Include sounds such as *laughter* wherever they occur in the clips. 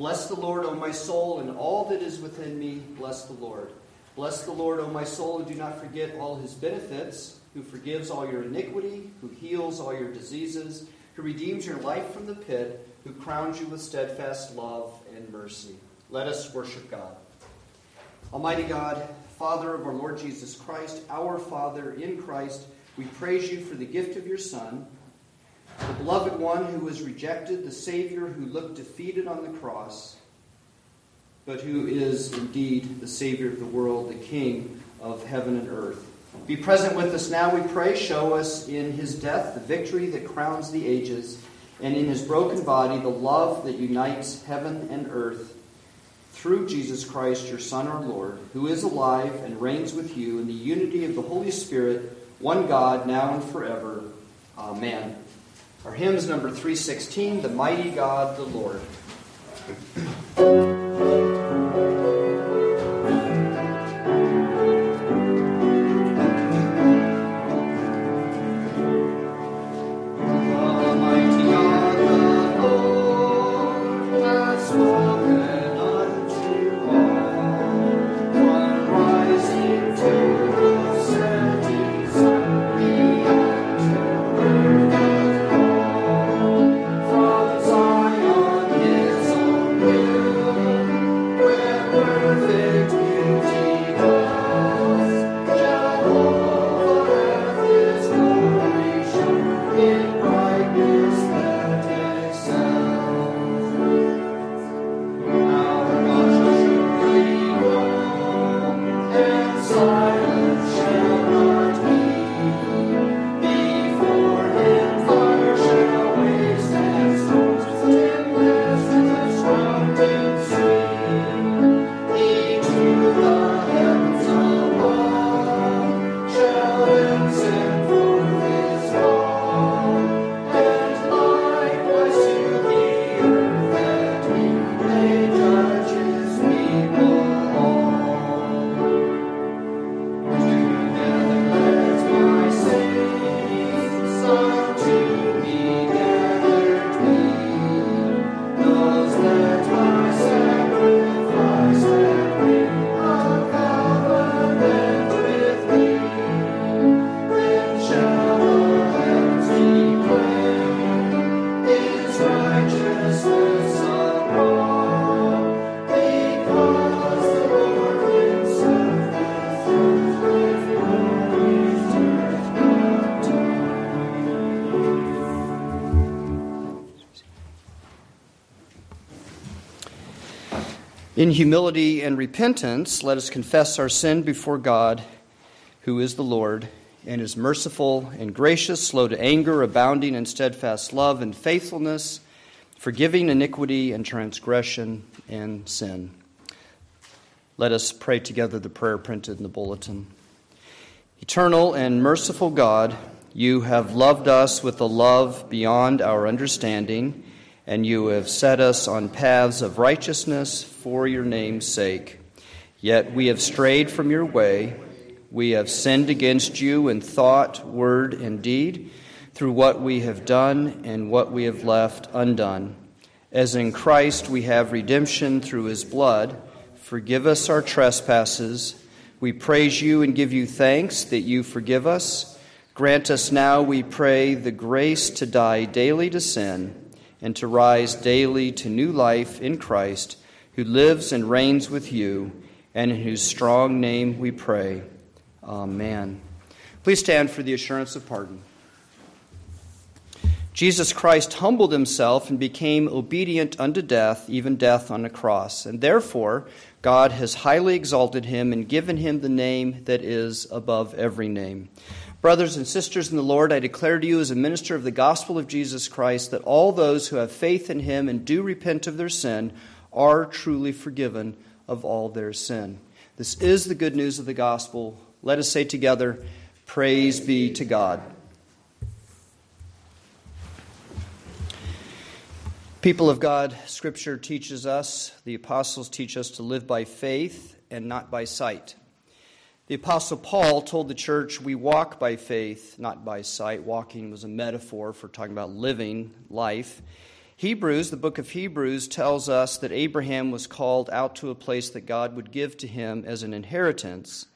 Bless the Lord, O my soul, and all that is within me, bless the Lord. Bless the Lord, O my soul, and do not forget all his benefits, who forgives all your iniquity, who heals all your diseases, who redeems your life from the pit, who crowns you with steadfast love and mercy. Let us worship God. Almighty God, Father of our Lord Jesus Christ, our Father in Christ, we praise you for the gift of your Son, the beloved one who was rejected, the Savior who looked defeated on the cross, but who is indeed the Savior of the world, the King of heaven and earth. Be present with us now, we pray. Show us in his death the victory that crowns the ages, and in his broken body the love that unites heaven and earth. Through Jesus Christ, your Son, our Lord, who is alive and reigns with you in the unity of the Holy Spirit, one God, now and forever. Amen. Our hymn's number 316, The Mighty God, the Lord. In humility and repentance, let us confess our sin before God, who is the Lord, and is merciful and gracious, slow to anger, abounding in steadfast love and faithfulness, forgiving iniquity and transgression and sin. Let us pray together the prayer printed in the bulletin. Eternal and merciful God, you have loved us with a love beyond our understanding and you have set us on paths of righteousness for your name's sake. Yet we have strayed from your way. We have sinned against you in thought, word, and deed, through what we have done and what we have left undone. As in Christ we have redemption through his blood, forgive us our trespasses. We praise you and give you thanks that you forgive us. Grant us now, we pray, the grace to die daily to sin and to rise daily to new life in Christ, who lives and reigns with you, and in whose strong name we pray. Amen. Please stand for the assurance of pardon. Jesus Christ humbled himself and became obedient unto death, even death on a cross. And therefore, God has highly exalted him and given him the name that is above every name. Brothers and sisters in the Lord, I declare to you as a minister of the gospel of Jesus Christ that all those who have faith in him and do repent of their sin are truly forgiven of all their sin. This is the good news of the gospel. Let us say together, Praise be to God. People of God, Scripture teaches us, the apostles teach us to live by faith and not by sight. The Apostle Paul told the church, We walk by faith, not by sight. Walking was a metaphor for talking about living life. Hebrews, the book of Hebrews, tells us that Abraham was called out to a place that God would give to him as an inheritance,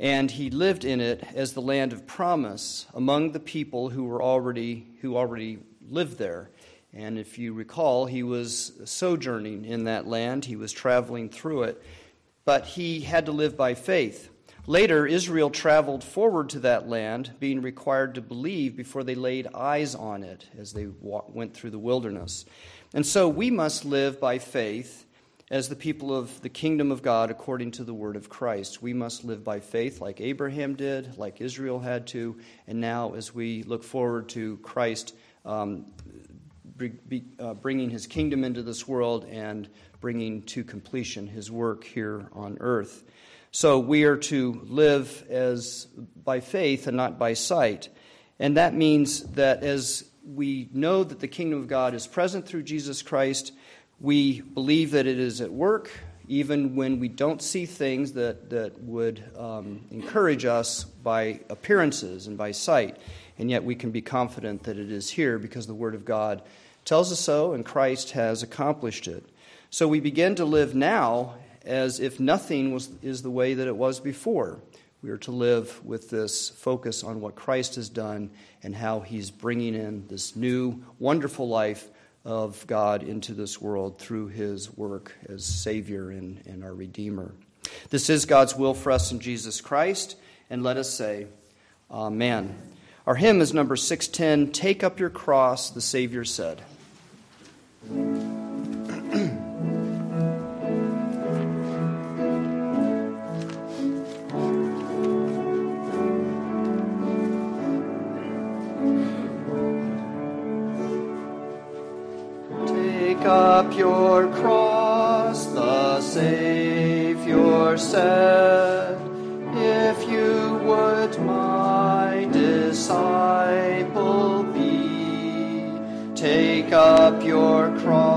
and he lived in it as the land of promise among the people who were already who already lived there. And if you recall, he was sojourning in that land, he was traveling through it, but he had to live by faith. Later, Israel traveled forward to that land, being required to believe before they laid eyes on it as they went through the wilderness. And so we must live by faith as the people of the kingdom of God according to the word of Christ. We must live by faith like Abraham did, like Israel had to, and now as we look forward to Christ um, uh, bringing his kingdom into this world and bringing to completion his work here on earth. So we are to live as by faith and not by sight. And that means that as we know that the kingdom of God is present through Jesus Christ, we believe that it is at work, even when we don't see things that, that would um, encourage us by appearances and by sight. And yet we can be confident that it is here because the Word of God tells us so, and Christ has accomplished it. So we begin to live now as if nothing was, is the way that it was before. We are to live with this focus on what Christ has done and how he's bringing in this new, wonderful life of God into this world through his work as Savior and, and our Redeemer. This is God's will for us in Jesus Christ, and let us say, Amen. Our hymn is number 610 Take Up Your Cross, the Savior said. Up your cross, the Savior said, if you would my disciple be, take up your cross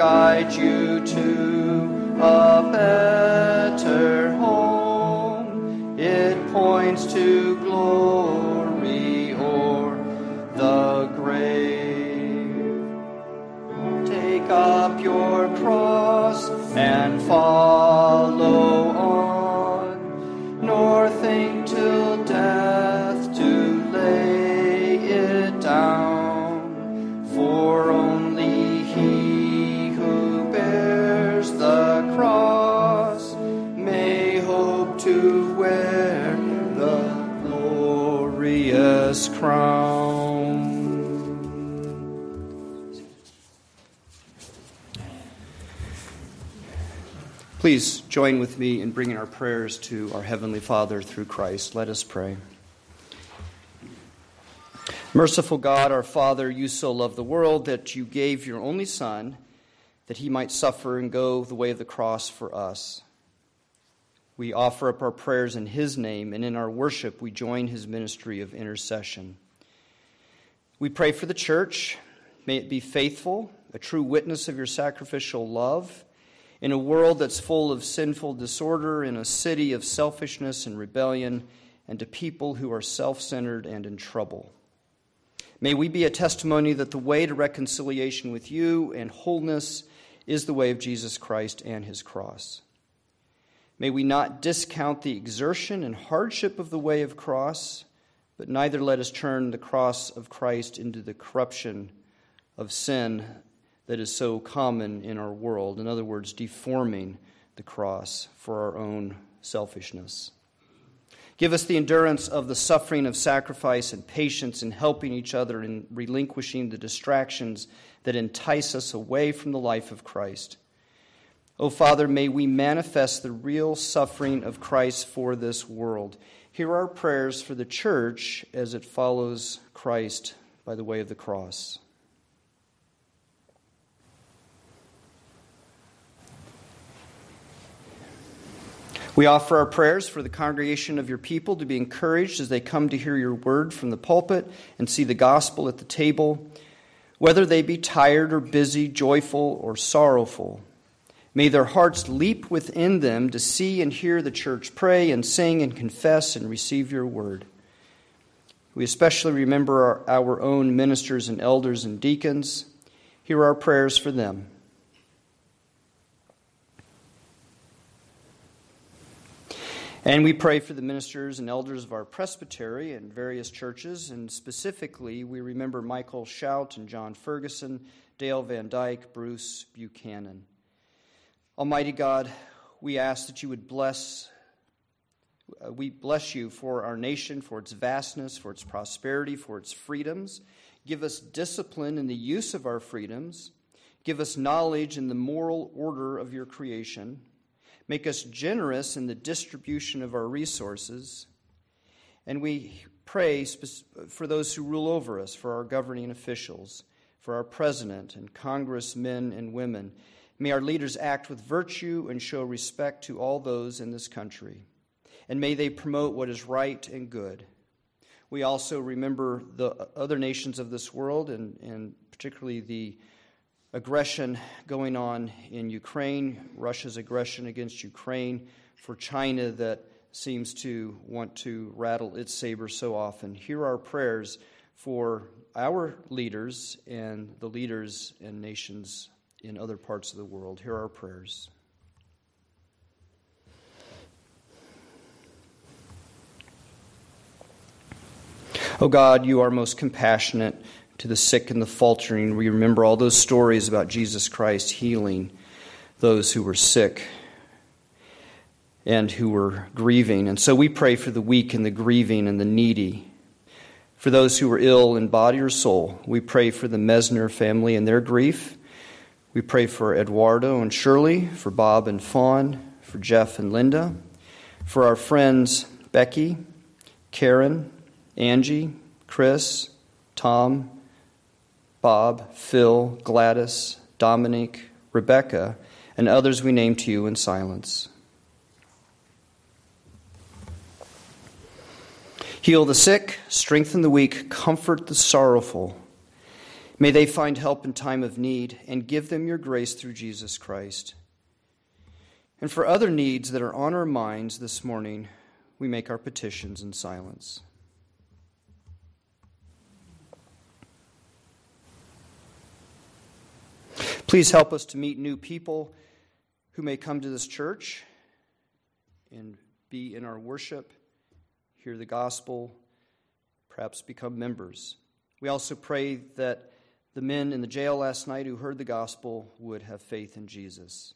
guide you to a better home. It points to glory or the grave. Take up your cross and follow Please join with me in bringing our prayers to our Heavenly Father through Christ. Let us pray. Merciful God, our Father, you so loved the world that you gave your only Son that he might suffer and go the way of the cross for us. We offer up our prayers in His name, and in our worship, we join His ministry of intercession. We pray for the church. May it be faithful, a true witness of your sacrificial love in a world that's full of sinful disorder, in a city of selfishness and rebellion, and to people who are self centered and in trouble. May we be a testimony that the way to reconciliation with you and wholeness is the way of Jesus Christ and his cross. May we not discount the exertion and hardship of the way of cross, but neither let us turn the cross of Christ into the corruption of sin that is so common in our world. In other words, deforming the cross for our own selfishness. Give us the endurance of the suffering of sacrifice and patience in helping each other in relinquishing the distractions that entice us away from the life of Christ. O oh, Father, may we manifest the real suffering of Christ for this world. Hear our prayers for the church as it follows Christ by the way of the cross. We offer our prayers for the congregation of your people to be encouraged as they come to hear your word from the pulpit and see the gospel at the table, whether they be tired or busy, joyful or sorrowful. May their hearts leap within them to see and hear the church pray and sing and confess and receive your word. We especially remember our, our own ministers and elders and deacons. Hear our prayers for them. And we pray for the ministers and elders of our presbytery and various churches, and specifically, we remember Michael Shout and John Ferguson, Dale Van Dyke, Bruce Buchanan. Almighty God, we ask that you would bless, uh, we bless you for our nation, for its vastness, for its prosperity, for its freedoms. Give us discipline in the use of our freedoms. Give us knowledge in the moral order of your creation. Make us generous in the distribution of our resources. And we pray for those who rule over us, for our governing officials, for our president and congressmen and women. May our leaders act with virtue and show respect to all those in this country. And may they promote what is right and good. We also remember the other nations of this world, and, and particularly the aggression going on in Ukraine, Russia's aggression against Ukraine, for China that seems to want to rattle its saber so often. Hear our prayers for our leaders and the leaders and nations in other parts of the world. Hear our prayers. O oh God, you are most compassionate to the sick and the faltering. We remember all those stories about Jesus Christ healing those who were sick and who were grieving. And so we pray for the weak and the grieving and the needy. For those who were ill in body or soul, we pray for the Mesner family and their grief. We pray for Eduardo and Shirley, for Bob and Fawn, for Jeff and Linda, for our friends Becky, Karen, Angie, Chris, Tom, Bob, Phil, Gladys, Dominic, Rebecca, and others we name to you in silence. Heal the sick, strengthen the weak, comfort the sorrowful. May they find help in time of need, and give them your grace through Jesus Christ. And for other needs that are on our minds this morning, we make our petitions in silence. Please help us to meet new people who may come to this church and be in our worship, hear the gospel, perhaps become members. We also pray that the men in the jail last night who heard the gospel would have faith in Jesus.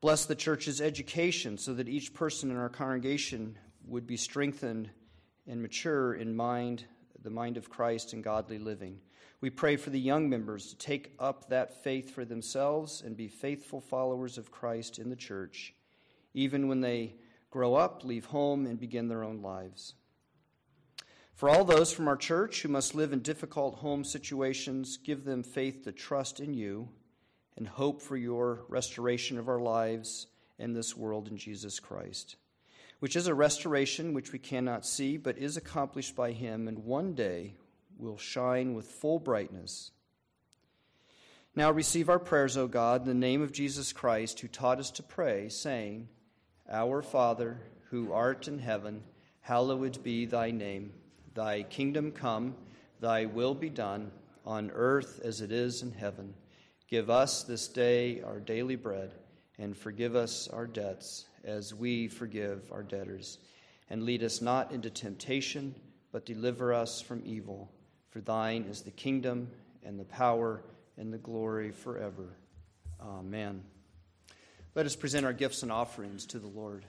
Bless the church's education so that each person in our congregation would be strengthened and mature in mind, the mind of Christ and godly living. We pray for the young members to take up that faith for themselves and be faithful followers of Christ in the church, even when they grow up, leave home, and begin their own lives. For all those from our church who must live in difficult home situations, give them faith to trust in you and hope for your restoration of our lives and this world in Jesus Christ, which is a restoration which we cannot see, but is accomplished by Him, and one day will shine with full brightness. Now receive our prayers, O God, in the name of Jesus Christ, who taught us to pray, saying, Our Father, who art in heaven, hallowed be thy name. Thy kingdom come, thy will be done, on earth as it is in heaven. Give us this day our daily bread, and forgive us our debts, as we forgive our debtors. And lead us not into temptation, but deliver us from evil. For thine is the kingdom, and the power, and the glory forever. Amen. Let us present our gifts and offerings to the Lord.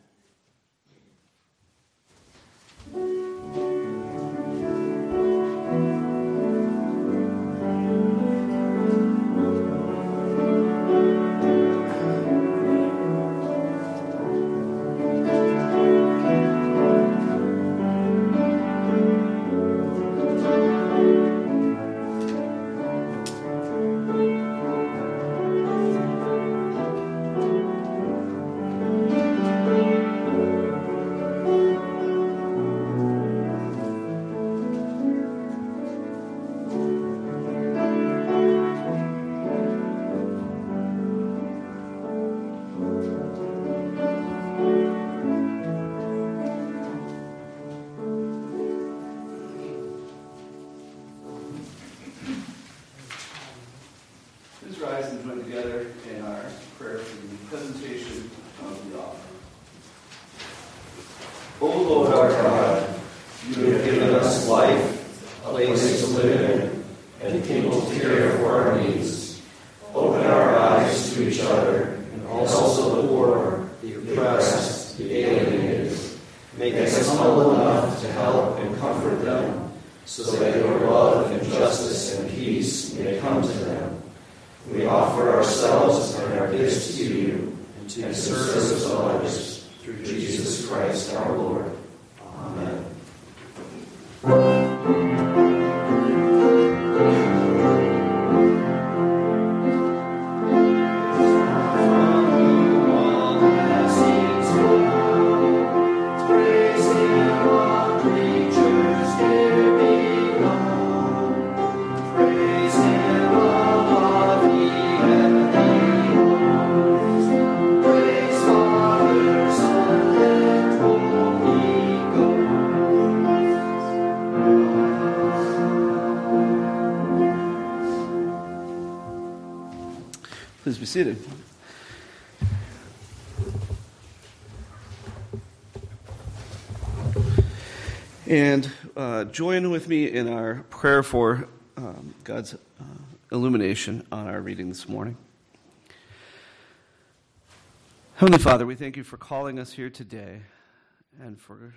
Seated. And uh, join with me in our prayer for um, God's uh, illumination on our reading this morning. Heavenly Father, we thank you for calling us here today and for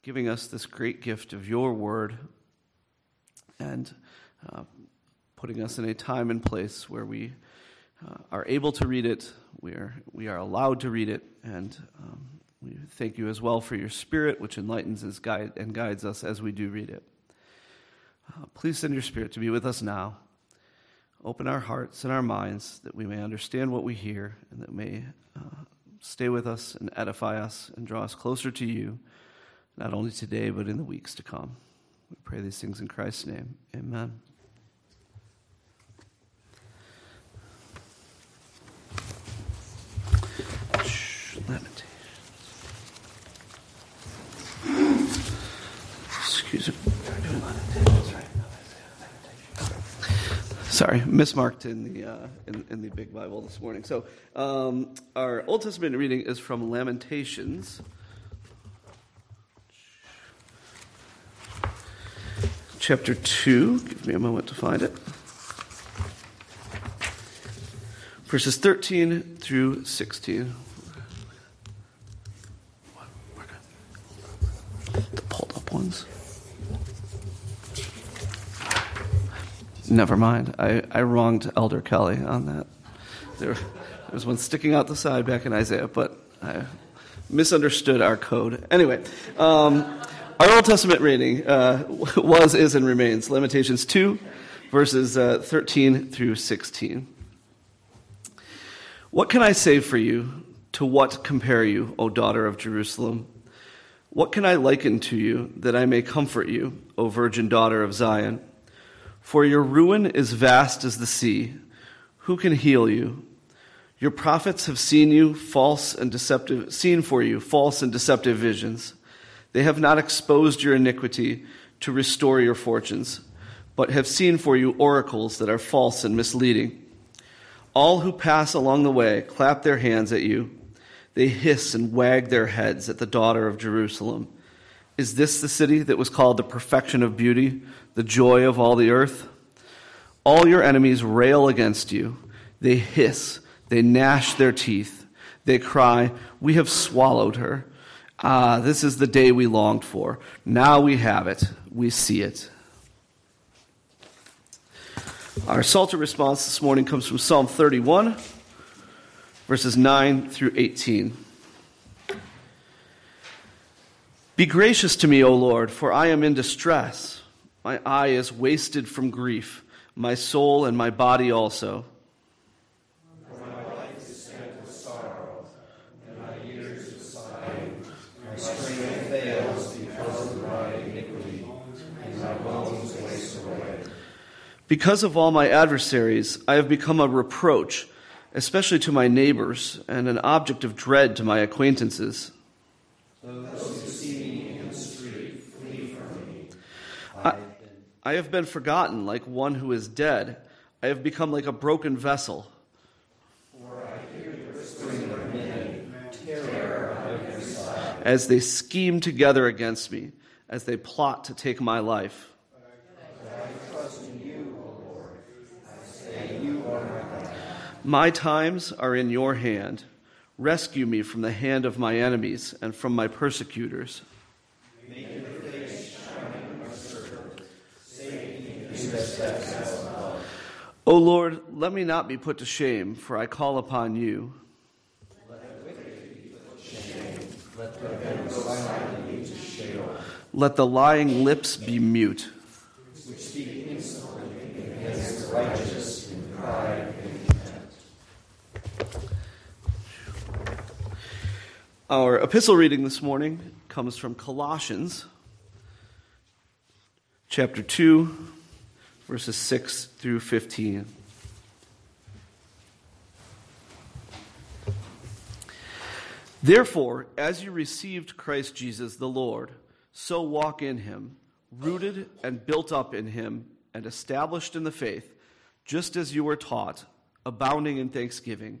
giving us this great gift of your word and uh, putting us in a time and place where we uh, are able to read it, we are, we are allowed to read it, and um, we thank you as well for your spirit, which enlightens us guide, and guides us as we do read it. Uh, please send your spirit to be with us now. Open our hearts and our minds that we may understand what we hear and that may uh, stay with us and edify us and draw us closer to you, not only today, but in the weeks to come. We pray these things in Christ's name. Amen. Lamentations. Excuse me. Sorry, mismarked in the uh, in, in, the big Bible this morning. So, um, our Old Testament reading is from Lamentations, chapter two. Give me a moment to find it. Verses thirteen through sixteen. Never mind. I, I wronged Elder Kelly on that. There, there was one sticking out the side back in Isaiah, but I misunderstood our code. Anyway, um, our Old Testament reading uh, *laughs* was, is, and remains Lamentations 2, verses uh, 13 through 16. What can I say for you? To what compare you, O daughter of Jerusalem? What can I liken to you that I may comfort you, O virgin daughter of Zion? For your ruin is vast as the sea, Who can heal you? Your prophets have seen you false and deceptive seen for you false and deceptive visions. They have not exposed your iniquity to restore your fortunes, but have seen for you oracles that are false and misleading. All who pass along the way clap their hands at you. They hiss and wag their heads at the daughter of Jerusalem. Is this the city that was called the perfection of beauty, the joy of all the earth? All your enemies rail against you. They hiss, they gnash their teeth. They cry, We have swallowed her. Ah, this is the day we longed for. Now we have it. We see it. Our Psalter response this morning comes from Psalm 31, verses 9 through 18. Be gracious to me, O Lord, for I am in distress. My eye is wasted from grief, my soul and my body also. Because of all my adversaries, I have become a reproach, especially to my neighbors, and an object of dread to my acquaintances. I have been forgotten like one who is dead. I have become like a broken vessel. As they scheme together against me, as they plot to take my life. My times are in your hand. Rescue me from the hand of my enemies and from my persecutors. O Lord, let me not be put to shame, for I call upon you. Let the lying lips be mute. Which speak insolently against the righteous in pride Our epistle reading this morning comes from Colossians chapter 2, verses 6 through 15. Therefore, as you received Christ Jesus the Lord, so walk in him, rooted and built up in him, and established in the faith, just as you were taught, abounding in thanksgiving.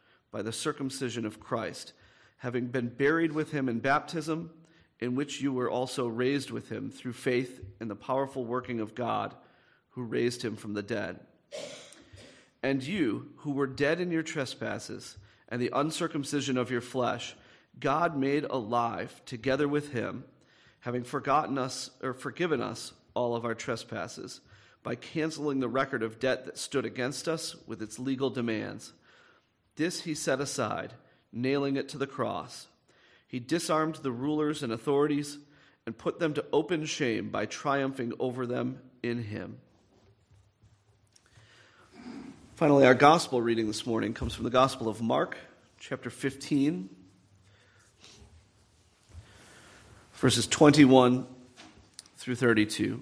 by the circumcision of Christ, having been buried with him in baptism, in which you were also raised with him through faith in the powerful working of God who raised him from the dead. And you, who were dead in your trespasses and the uncircumcision of your flesh, God made alive together with him, having forgotten us or forgiven us all of our trespasses by canceling the record of debt that stood against us with its legal demands this he set aside, nailing it to the cross. He disarmed the rulers and authorities and put them to open shame by triumphing over them in him. Finally, our gospel reading this morning comes from the Gospel of Mark, chapter 15, verses 21 through 32.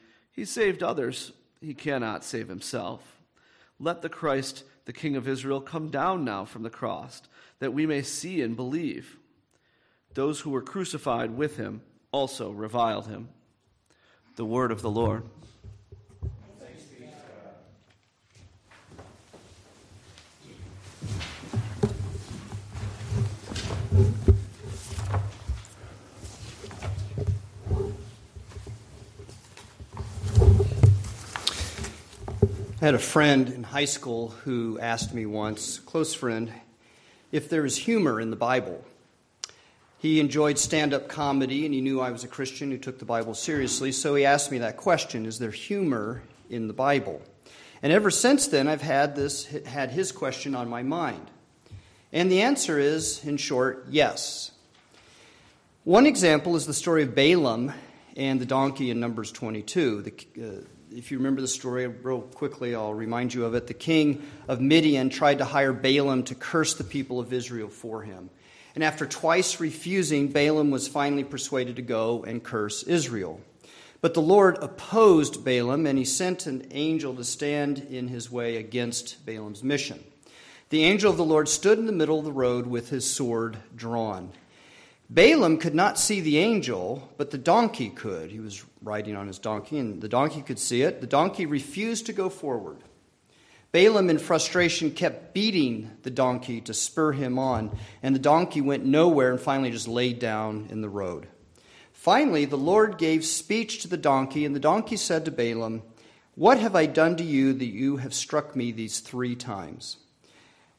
He saved others, he cannot save himself. Let the Christ, the King of Israel, come down now from the cross, that we may see and believe. Those who were crucified with him also reviled him. The word of the Lord. I had a friend in high school who asked me once, close friend, if there is humor in the Bible. He enjoyed stand up comedy and he knew I was a Christian who took the Bible seriously, so he asked me that question Is there humor in the Bible? And ever since then, I've had, this, had his question on my mind. And the answer is, in short, yes. One example is the story of Balaam and the donkey in Numbers 22. The, uh, if you remember the story real quickly, I'll remind you of it. The king of Midian tried to hire Balaam to curse the people of Israel for him. And after twice refusing, Balaam was finally persuaded to go and curse Israel. But the Lord opposed Balaam, and he sent an angel to stand in his way against Balaam's mission. The angel of the Lord stood in the middle of the road with his sword drawn. Balaam could not see the angel, but the donkey could. He was riding on his donkey, and the donkey could see it. The donkey refused to go forward. Balaam, in frustration, kept beating the donkey to spur him on, and the donkey went nowhere and finally just laid down in the road. Finally, the Lord gave speech to the donkey, and the donkey said to Balaam, What have I done to you that you have struck me these three times?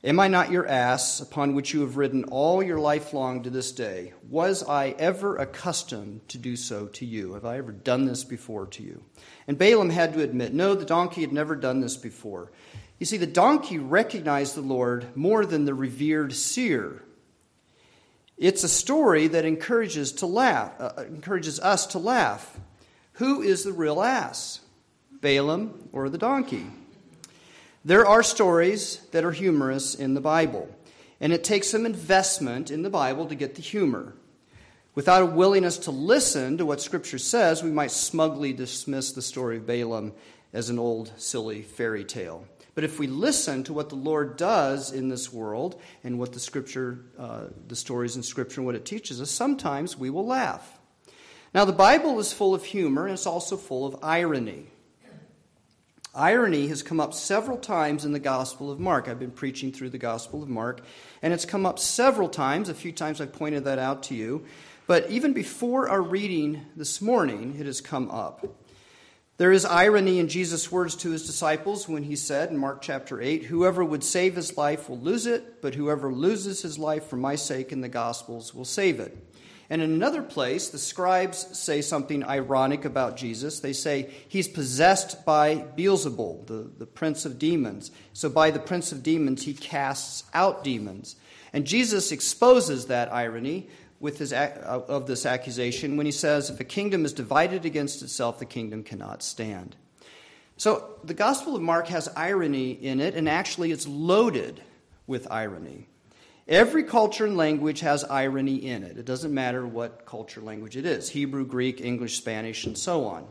Am I not your ass upon which you have ridden all your life long to this day? Was I ever accustomed to do so to you? Have I ever done this before to you? And Balaam had to admit, no, the donkey had never done this before. You see, the donkey recognized the Lord more than the revered seer. It's a story that encourages to laugh, uh, encourages us to laugh. Who is the real ass? Balaam or the donkey? There are stories that are humorous in the Bible, and it takes some investment in the Bible to get the humor. Without a willingness to listen to what Scripture says, we might smugly dismiss the story of Balaam as an old, silly fairy tale. But if we listen to what the Lord does in this world and what the Scripture, uh, the stories in Scripture and what it teaches us, sometimes we will laugh. Now, the Bible is full of humor and it's also full of irony. Irony has come up several times in the Gospel of Mark. I've been preaching through the Gospel of Mark, and it's come up several times. A few times I've pointed that out to you. But even before our reading this morning, it has come up. There is irony in Jesus' words to his disciples when he said in Mark chapter 8, Whoever would save his life will lose it, but whoever loses his life for my sake in the Gospels will save it. And in another place, the scribes say something ironic about Jesus. They say he's possessed by Beelzebul, the, the prince of demons. So by the prince of demons, he casts out demons. And Jesus exposes that irony with his, uh, of this accusation when he says, If a kingdom is divided against itself, the kingdom cannot stand. So the Gospel of Mark has irony in it, and actually it's loaded with irony. Every culture and language has irony in it. It doesn't matter what culture language it is Hebrew, Greek, English, Spanish, and so on.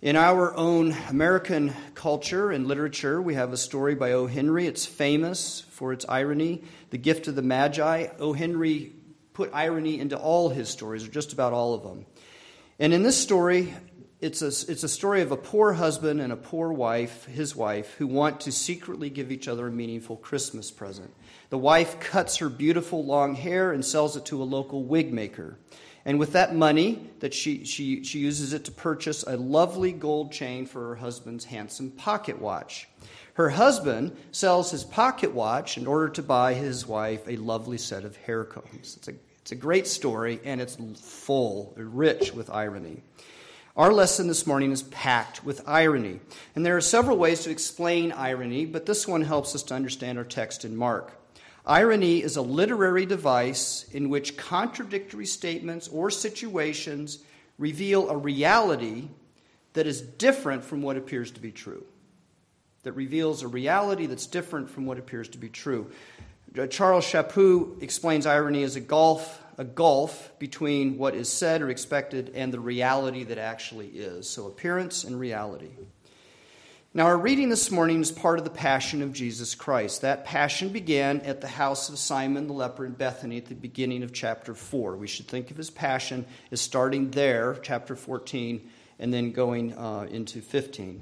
In our own American culture and literature, we have a story by O. Henry. It's famous for its irony, The Gift of the Magi. O. Henry put irony into all his stories, or just about all of them. And in this story, it's a, it's a story of a poor husband and a poor wife, his wife, who want to secretly give each other a meaningful Christmas present. The wife cuts her beautiful long hair and sells it to a local wig maker. And with that money, that she, she, she uses it to purchase a lovely gold chain for her husband's handsome pocket watch. Her husband sells his pocket watch in order to buy his wife a lovely set of hair combs. It's a, it's a great story, and it's full, rich with irony. Our lesson this morning is packed with irony. And there are several ways to explain irony, but this one helps us to understand our text in Mark. Irony is a literary device in which contradictory statements or situations reveal a reality that is different from what appears to be true. that reveals a reality that's different from what appears to be true. Uh, Charles Chaput explains irony as a gulf, a gulf between what is said or expected and the reality that actually is. So, appearance and reality. Now, our reading this morning is part of the Passion of Jesus Christ. That passion began at the house of Simon the leper in Bethany at the beginning of chapter 4. We should think of his passion as starting there, chapter 14, and then going uh, into 15.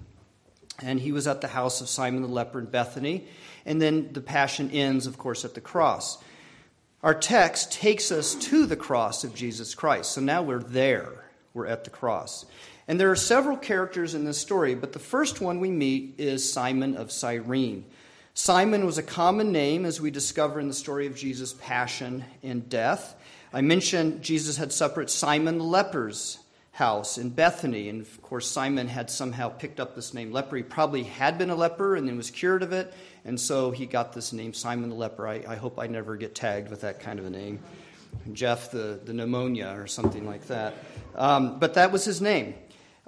And he was at the house of Simon the leper in Bethany. And then the passion ends, of course, at the cross. Our text takes us to the cross of Jesus Christ. So now we're there. We're at the cross. And there are several characters in this story, but the first one we meet is Simon of Cyrene. Simon was a common name, as we discover in the story of Jesus' passion and death. I mentioned Jesus had supper at Simon the leper's house in Bethany. And of course, Simon had somehow picked up this name leper. He probably had been a leper and then was cured of it. And so he got this name, Simon the leper. I, I hope I never get tagged with that kind of a name. Jeff the, the pneumonia or something like that. Um, but that was his name.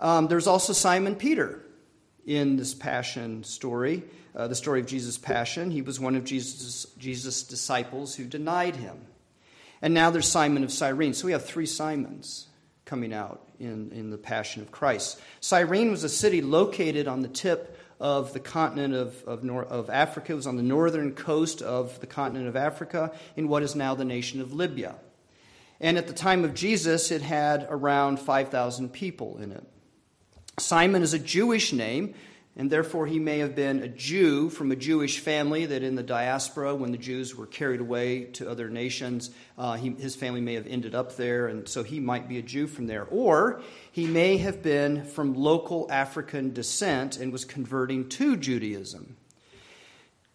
Um, there's also Simon Peter in this passion story, uh, the story of Jesus' passion. He was one of Jesus' Jesus' disciples who denied him. And now there's Simon of Cyrene. So we have three Simons coming out in, in the Passion of Christ. Cyrene was a city located on the tip of the continent of, of, nor- of Africa. It was on the northern coast of the continent of Africa in what is now the nation of Libya. And at the time of Jesus, it had around 5,000 people in it. Simon is a Jewish name, and therefore he may have been a Jew from a Jewish family that in the diaspora, when the Jews were carried away to other nations, uh, he, his family may have ended up there, and so he might be a Jew from there. Or he may have been from local African descent and was converting to Judaism.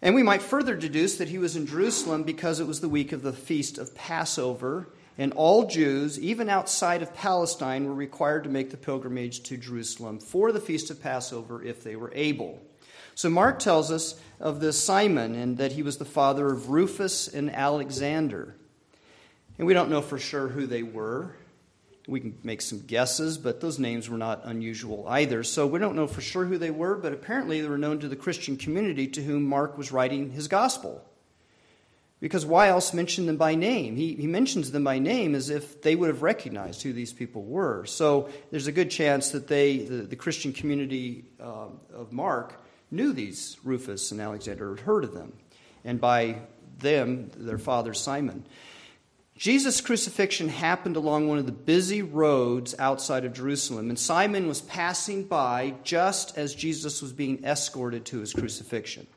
And we might further deduce that he was in Jerusalem because it was the week of the feast of Passover, and all Jews, even outside of Palestine, were required to make the pilgrimage to Jerusalem for the feast of Passover if they were able. So Mark tells us of this Simon and that he was the father of Rufus and Alexander. And we don't know for sure who they were. We can make some guesses, but those names were not unusual either. So we don't know for sure who they were, but apparently they were known to the Christian community to whom Mark was writing his gospel. Because why else mention them by name? He, he mentions them by name as if they would have recognized who these people were. So there's a good chance that they, the, the Christian community uh, of Mark, knew these Rufus and Alexander, had heard of them. And by them, their father Simon. Jesus' crucifixion happened along one of the busy roads outside of Jerusalem, and Simon was passing by just as Jesus was being escorted to his crucifixion.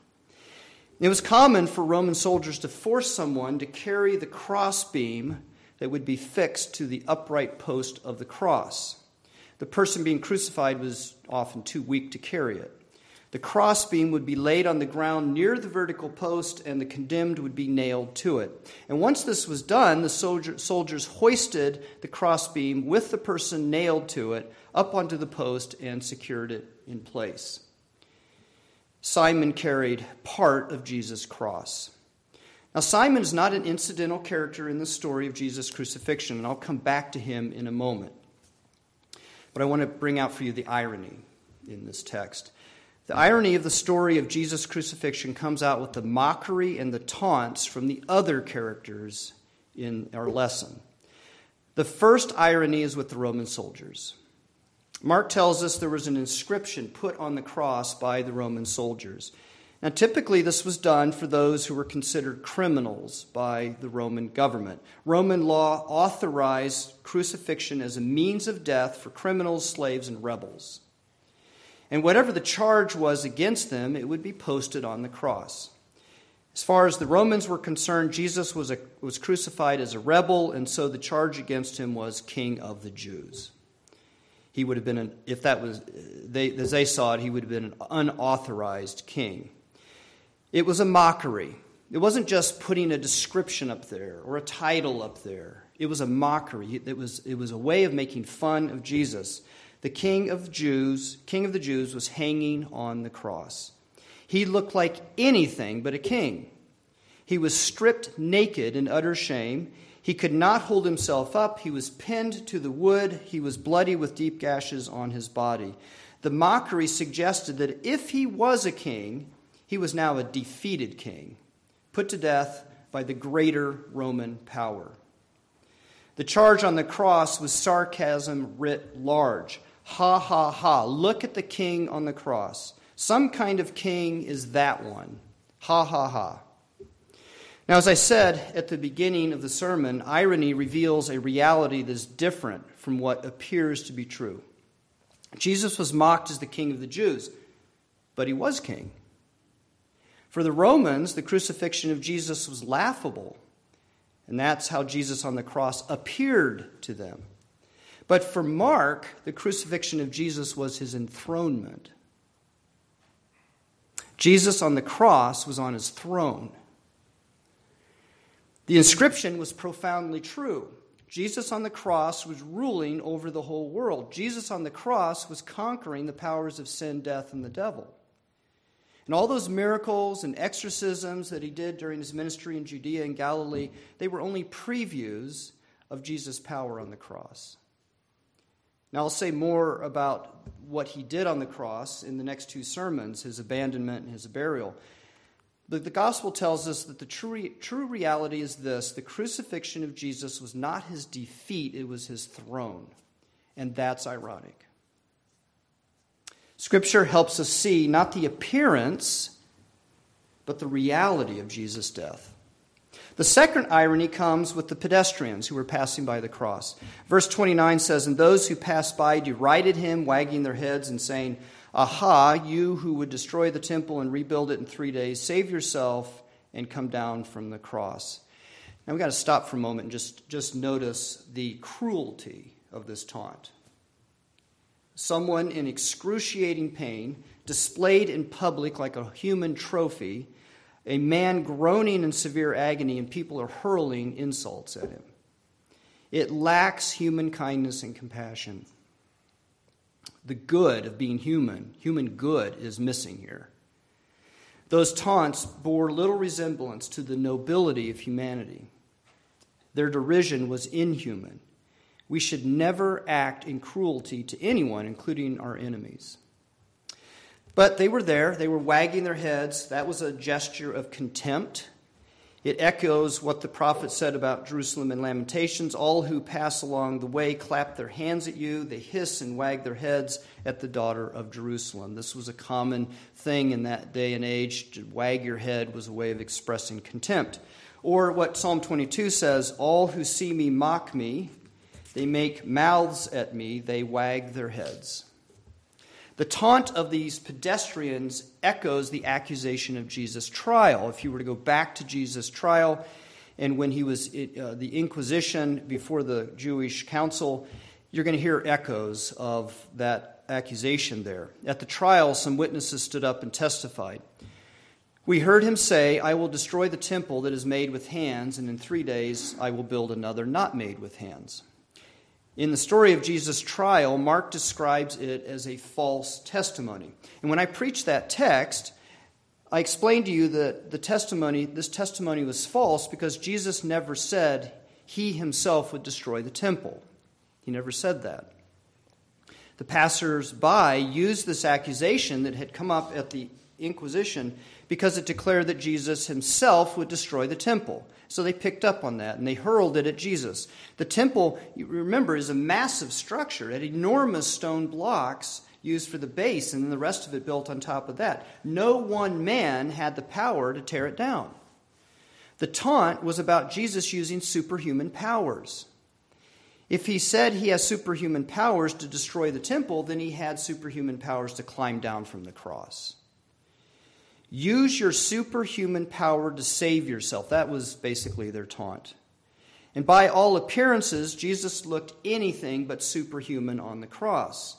It was common for Roman soldiers to force someone to carry the crossbeam that would be fixed to the upright post of the cross. The person being crucified was often too weak to carry it. The crossbeam would be laid on the ground near the vertical post, and the condemned would be nailed to it. And once this was done, the soldier, soldiers hoisted the crossbeam with the person nailed to it up onto the post and secured it in place. Simon carried part of Jesus' cross. Now, Simon is not an incidental character in the story of Jesus' crucifixion, and I'll come back to him in a moment. But I want to bring out for you the irony in this text. The irony of the story of Jesus' crucifixion comes out with the mockery and the taunts from the other characters in our lesson. The first irony is with the Roman soldiers. Mark tells us there was an inscription put on the cross by the Roman soldiers. Now, typically, this was done for those who were considered criminals by the Roman government. Roman law authorized crucifixion as a means of death for criminals, slaves, and rebels. And whatever the charge was against them, it would be posted on the cross. As far as the Romans were concerned, Jesus was, a, was crucified as a rebel, and so the charge against him was King of the Jews he would have been, an, if that was, they, as they saw it, he would have been an unauthorized king. It was a mockery. It wasn't just putting a description up there or a title up there. It was a mockery. It was, it was a way of making fun of Jesus. The king of Jews, king of the Jews, was hanging on the cross. He looked like anything but a king. He was stripped naked in utter shame. He could not hold himself up. He was pinned to the wood. He was bloody with deep gashes on his body. The mockery suggested that if he was a king, he was now a defeated king, put to death by the greater Roman power. The charge on the cross was sarcasm writ large. Ha ha ha, look at the king on the cross. Some kind of king is that one. Ha ha ha. Now, as I said at the beginning of the sermon, irony reveals a reality that is different from what appears to be true. Jesus was mocked as the king of the Jews, but he was king. For the Romans, the crucifixion of Jesus was laughable, and that's how Jesus on the cross appeared to them. But for Mark, the crucifixion of Jesus was his enthronement. Jesus on the cross was on his throne. The inscription was profoundly true. Jesus on the cross was ruling over the whole world. Jesus on the cross was conquering the powers of sin, death, and the devil. And all those miracles and exorcisms that he did during his ministry in Judea and Galilee, they were only previews of Jesus' power on the cross. Now, I'll say more about what he did on the cross in the next two sermons his abandonment and his burial. But the gospel tells us that the true, true reality is this the crucifixion of Jesus was not his defeat, it was his throne. And that's ironic. Scripture helps us see not the appearance, but the reality of Jesus' death. The second irony comes with the pedestrians who were passing by the cross. Verse 29 says, And those who passed by derided him, wagging their heads and saying, Aha, you who would destroy the temple and rebuild it in three days, save yourself and come down from the cross. Now we've got to stop for a moment and just, just notice the cruelty of this taunt. Someone in excruciating pain, displayed in public like a human trophy, a man groaning in severe agony, and people are hurling insults at him. It lacks human kindness and compassion the good of being human, human good, is missing here. Those taunts bore little resemblance to the nobility of humanity. Their derision was inhuman. We should never act in cruelty to anyone, including our enemies. But they were there, they were wagging their heads. That was a gesture of contempt it echoes what the prophet said about Jerusalem in Lamentations All who pass along the way clap their hands at you, they hiss and wag their heads at the daughter of Jerusalem. This was a common thing in that day and age. To wag your head was a way of expressing contempt. Or what Psalm 22 says All who see me mock me, they make mouths at me, they wag their heads. The taunt of these pedestrians echoes the accusation of Jesus' trial. If you were to go back to Jesus' trial, and when he was uh, the Inquisition before the Jewish council, you're going to hear echoes of that accusation there. At the trial, some witnesses stood up and testified. We heard him say, I will destroy the temple that is made with hands, and in three days I will build another not made with hands. In the story of Jesus' trial, Mark describes it as a false testimony. And when I preached that text, I explained to you that the testimony, this testimony was false because Jesus never said he himself would destroy the temple. He never said that. The passers by used this accusation that had come up at the Inquisition because it declared that Jesus himself would destroy the temple. So they picked up on that and they hurled it at Jesus. The temple, remember, is a massive structure. It had enormous stone blocks used for the base and then the rest of it built on top of that. No one man had the power to tear it down. The taunt was about Jesus using superhuman powers. If he said he has superhuman powers to destroy the temple, then he had superhuman powers to climb down from the cross. Use your superhuman power to save yourself. That was basically their taunt. And by all appearances, Jesus looked anything but superhuman on the cross.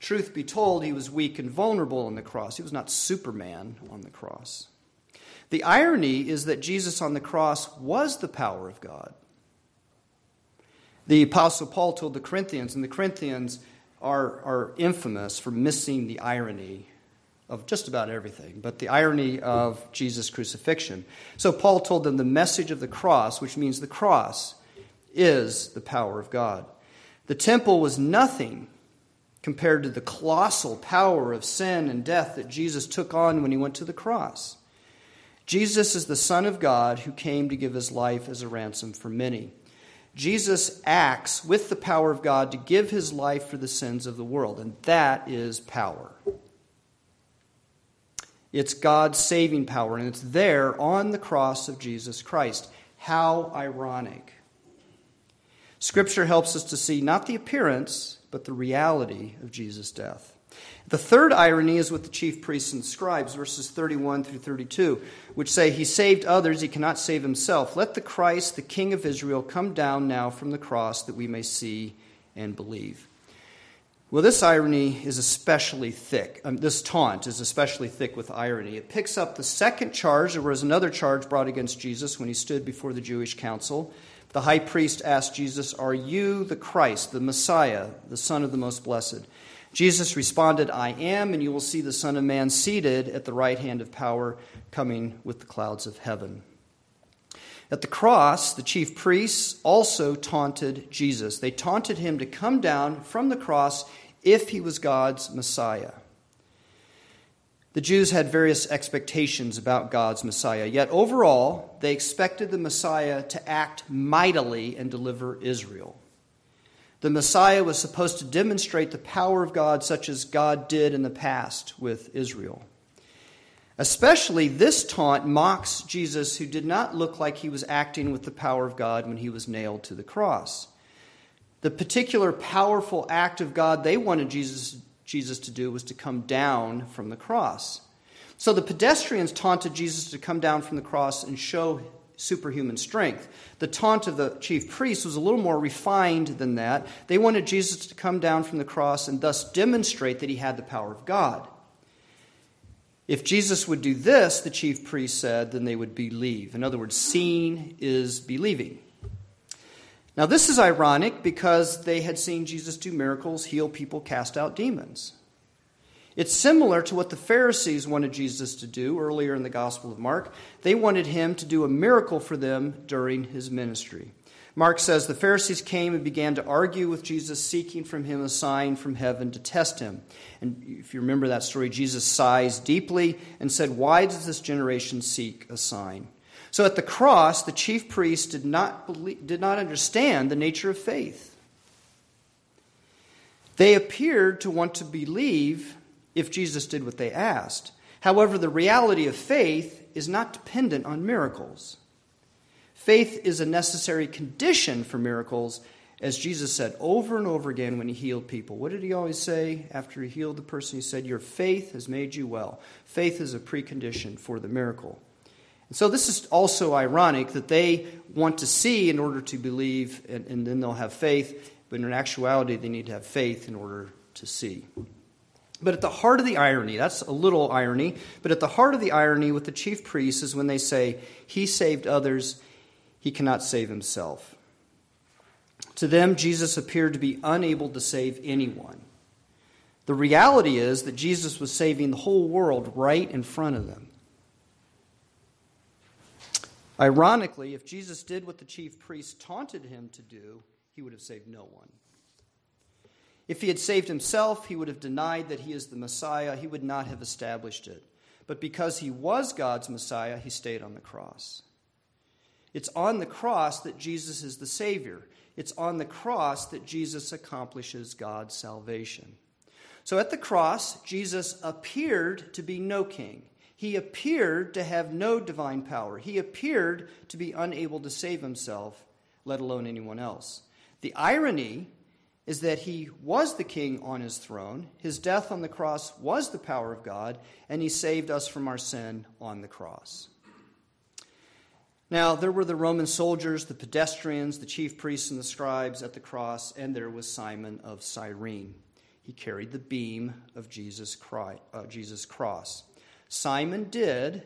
Truth be told, he was weak and vulnerable on the cross. He was not Superman on the cross. The irony is that Jesus on the cross was the power of God. The Apostle Paul told the Corinthians, and the Corinthians are, are infamous for missing the irony of just about everything, but the irony of Jesus' crucifixion. So Paul told them the message of the cross, which means the cross, is the power of God. The temple was nothing compared to the colossal power of sin and death that Jesus took on when he went to the cross. Jesus is the Son of God who came to give his life as a ransom for many. Jesus acts with the power of God to give his life for the sins of the world, and that is power. It's God's saving power, and it's there on the cross of Jesus Christ. How ironic. Scripture helps us to see not the appearance, but the reality of Jesus' death. The third irony is with the chief priests and scribes, verses 31 through 32, which say, He saved others, he cannot save himself. Let the Christ, the King of Israel, come down now from the cross that we may see and believe. Well, this irony is especially thick. Um, this taunt is especially thick with irony. It picks up the second charge. There was another charge brought against Jesus when he stood before the Jewish council. The high priest asked Jesus, Are you the Christ, the Messiah, the Son of the Most Blessed? Jesus responded, I am, and you will see the Son of Man seated at the right hand of power, coming with the clouds of heaven. At the cross, the chief priests also taunted Jesus. They taunted him to come down from the cross if he was God's Messiah. The Jews had various expectations about God's Messiah, yet overall, they expected the Messiah to act mightily and deliver Israel. The Messiah was supposed to demonstrate the power of God, such as God did in the past with Israel. Especially, this taunt mocks Jesus, who did not look like he was acting with the power of God when he was nailed to the cross. The particular powerful act of God they wanted Jesus Jesus to do was to come down from the cross. So the pedestrians taunted Jesus to come down from the cross and show superhuman strength. The taunt of the chief priests was a little more refined than that. They wanted Jesus to come down from the cross and thus demonstrate that he had the power of God. If Jesus would do this, the chief priest said, then they would believe. In other words, seeing is believing. Now, this is ironic because they had seen Jesus do miracles, heal people, cast out demons. It's similar to what the Pharisees wanted Jesus to do earlier in the Gospel of Mark. They wanted him to do a miracle for them during his ministry. Mark says the Pharisees came and began to argue with Jesus, seeking from him a sign from heaven to test him. And if you remember that story, Jesus sighs deeply and said, Why does this generation seek a sign? So at the cross, the chief priests did not, believe, did not understand the nature of faith. They appeared to want to believe if Jesus did what they asked. However, the reality of faith is not dependent on miracles. Faith is a necessary condition for miracles, as Jesus said over and over again when he healed people. What did he always say after he healed the person? He said, Your faith has made you well. Faith is a precondition for the miracle. And so this is also ironic that they want to see in order to believe, and, and then they'll have faith, but in actuality, they need to have faith in order to see. But at the heart of the irony, that's a little irony, but at the heart of the irony with the chief priests is when they say, He saved others, he cannot save himself. To them, Jesus appeared to be unable to save anyone. The reality is that Jesus was saving the whole world right in front of them. Ironically, if Jesus did what the chief priests taunted him to do, he would have saved no one. If he had saved himself, he would have denied that he is the Messiah. He would not have established it. But because he was God's Messiah, he stayed on the cross. It's on the cross that Jesus is the Savior. It's on the cross that Jesus accomplishes God's salvation. So at the cross, Jesus appeared to be no king. He appeared to have no divine power. He appeared to be unable to save himself, let alone anyone else. The irony is that he was the king on his throne. His death on the cross was the power of God, and he saved us from our sin on the cross. Now, there were the Roman soldiers, the pedestrians, the chief priests, and the scribes at the cross, and there was Simon of Cyrene. He carried the beam of Jesus, Christ, uh, Jesus' cross. Simon did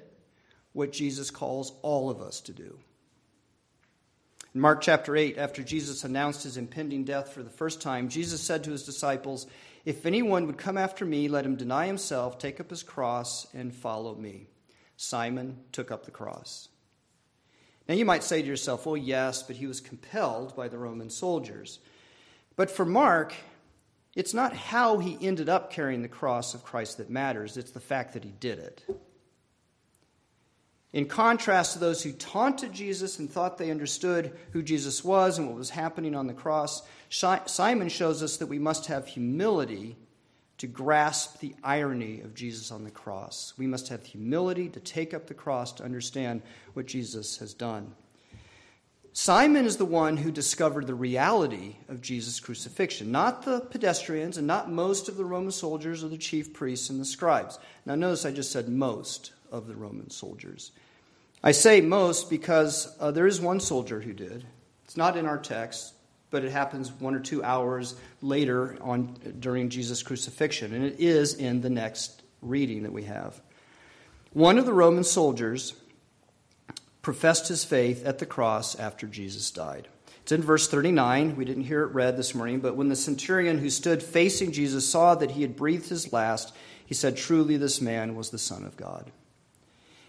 what Jesus calls all of us to do. In Mark chapter 8, after Jesus announced his impending death for the first time, Jesus said to his disciples, If anyone would come after me, let him deny himself, take up his cross, and follow me. Simon took up the cross. Now you might say to yourself, well, yes, but he was compelled by the Roman soldiers. But for Mark, It's not how he ended up carrying the cross of Christ that matters, it's the fact that he did it. In contrast to those who taunted Jesus and thought they understood who Jesus was and what was happening on the cross, Simon shows us that we must have humility to grasp the irony of Jesus on the cross. We must have humility to take up the cross to understand what Jesus has done. Simon is the one who discovered the reality of Jesus' crucifixion, not the pedestrians and not most of the Roman soldiers or the chief priests and the scribes. Now, notice I just said most of the Roman soldiers. I say most because uh, there is one soldier who did. It's not in our text, but it happens one or two hours later on during Jesus' crucifixion, and it is in the next reading that we have. One of the Roman soldiers professed his faith at the cross after Jesus died. It's in verse 39. We didn't hear it read this morning, but when the centurion who stood facing Jesus saw that he had breathed his last, he said, Truly, this man was the Son of God.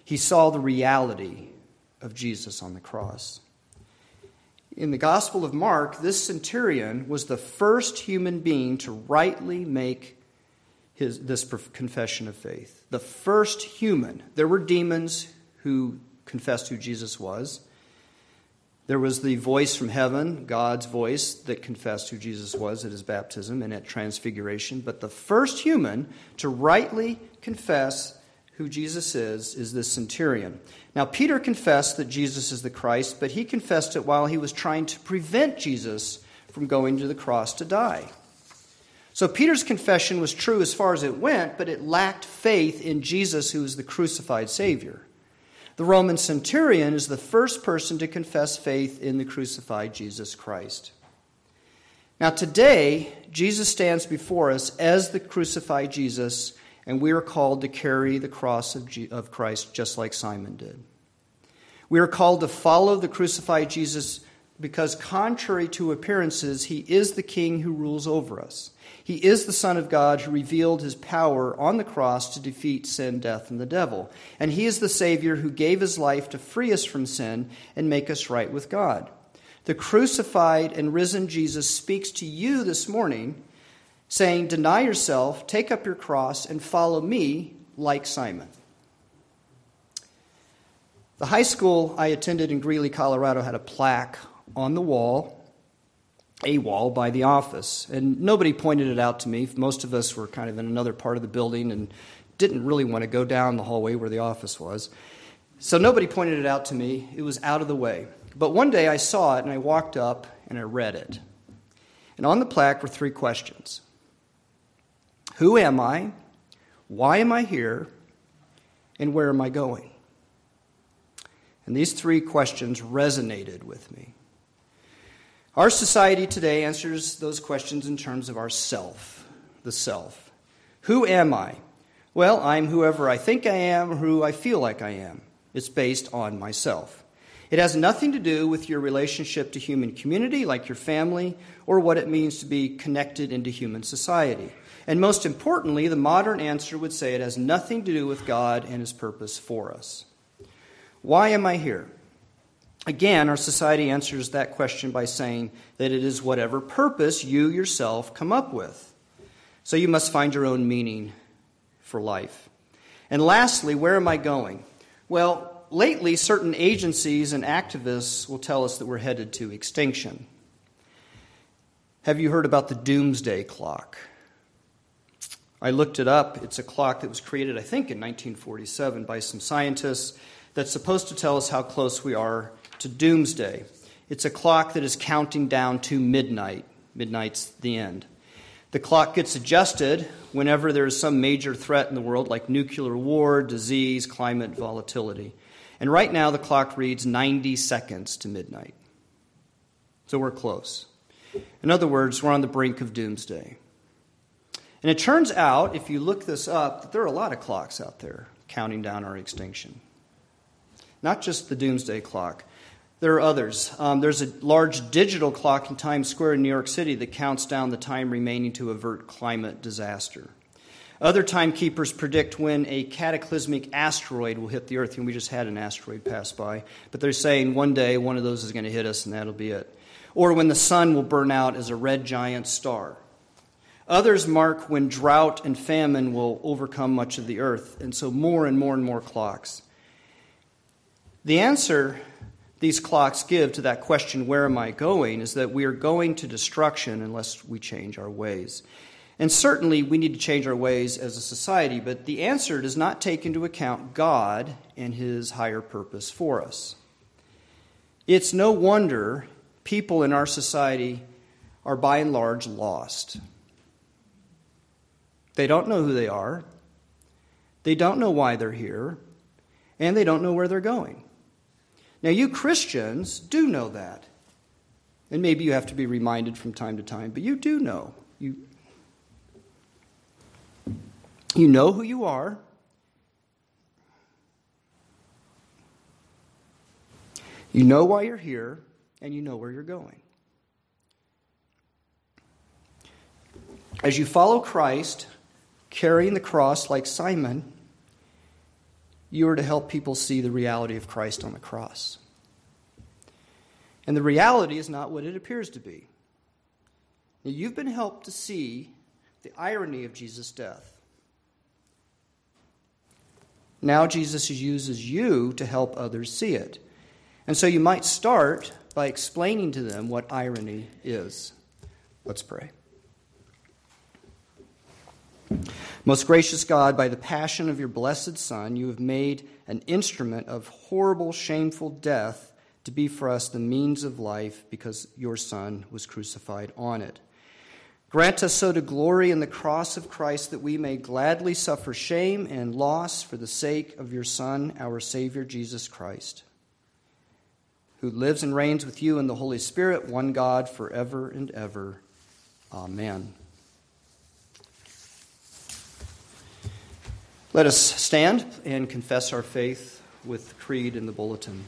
He saw the reality of Jesus on the cross. In the Gospel of Mark, this centurion was the first human being to rightly make his, this confession of faith. The first human. There were demons who confessed who Jesus was. There was the voice from heaven, God's voice, that confessed who Jesus was at his baptism and at transfiguration. But the first human to rightly confess who Jesus is is this centurion. Now, Peter confessed that Jesus is the Christ, but he confessed it while he was trying to prevent Jesus from going to the cross to die. So, Peter's confession was true as far as it went, but it lacked faith in Jesus, who is the crucified Savior. The Roman centurion is the first person to confess faith in the crucified Jesus Christ. Now, today, Jesus stands before us as the crucified Jesus, and we are called to carry the cross of, of Christ just like Simon did. We are called to follow the crucified Jesus because, contrary to appearances, he is the king who rules over us. He is the Son of God who revealed his power on the cross to defeat sin, death, and the devil. And he is the Savior who gave his life to free us from sin and make us right with God. The crucified and risen Jesus speaks to you this morning, saying, Deny yourself, take up your cross, and follow me like Simon. The high school I attended in Greeley, Colorado had a plaque on the wall a wall by the office. And nobody pointed it out to me. Most of us were kind of in another part of the building and didn't really want to go down the hallway where the office was. So nobody pointed it out to me. It was out of the way. But one day I saw it and I walked up and I read it. And on the plaque were three questions Who am I? Why am I here? And where am I going? And these three questions resonated with me. Our society today answers those questions in terms of our self, the self. Who am I? Well, I'm whoever I think I am or who I feel like I am. It's based on myself. It has nothing to do with your relationship to human community, like your family, or what it means to be connected into human society. And most importantly, the modern answer would say it has nothing to do with God and His purpose for us. Why am I here? Again, our society answers that question by saying that it is whatever purpose you yourself come up with. So you must find your own meaning for life. And lastly, where am I going? Well, lately, certain agencies and activists will tell us that we're headed to extinction. Have you heard about the doomsday clock? I looked it up. It's a clock that was created, I think, in 1947 by some scientists that's supposed to tell us how close we are to doomsday. It's a clock that is counting down to midnight. Midnight's the end. The clock gets adjusted whenever there is some major threat in the world, like nuclear war, disease, climate volatility. And right now, the clock reads 90 seconds to midnight. So we're close. In other words, we're on the brink of doomsday. And it turns out, if you look this up, that there are a lot of clocks out there counting down our extinction. Not just the doomsday clock. There are others. Um, there's a large digital clock in Times Square in New York City that counts down the time remaining to avert climate disaster. Other timekeepers predict when a cataclysmic asteroid will hit the Earth, and we just had an asteroid pass by. But they're saying one day one of those is going to hit us, and that'll be it. Or when the sun will burn out as a red giant star. Others mark when drought and famine will overcome much of the earth, and so more and more and more clocks. The answer these clocks give to that question, where am I going, is that we are going to destruction unless we change our ways. And certainly we need to change our ways as a society, but the answer does not take into account God and his higher purpose for us. It's no wonder people in our society are by and large lost. They don't know who they are, they don't know why they're here, and they don't know where they're going. Now, you Christians do know that. And maybe you have to be reminded from time to time, but you do know. You, you know who you are. You know why you're here, and you know where you're going. As you follow Christ, carrying the cross like Simon, you are to help people see the reality of Christ on the cross. And the reality is not what it appears to be. Now, you've been helped to see the irony of Jesus' death. Now, Jesus uses you to help others see it. And so you might start by explaining to them what irony is. Let's pray. Most gracious God, by the passion of your blessed Son, you have made an instrument of horrible, shameful death to be for us the means of life because your Son was crucified on it. Grant us so to glory in the cross of Christ that we may gladly suffer shame and loss for the sake of your Son, our Savior, Jesus Christ, who lives and reigns with you in the Holy Spirit, one God, forever and ever. Amen. Let us stand and confess our faith with the creed in the bulletin.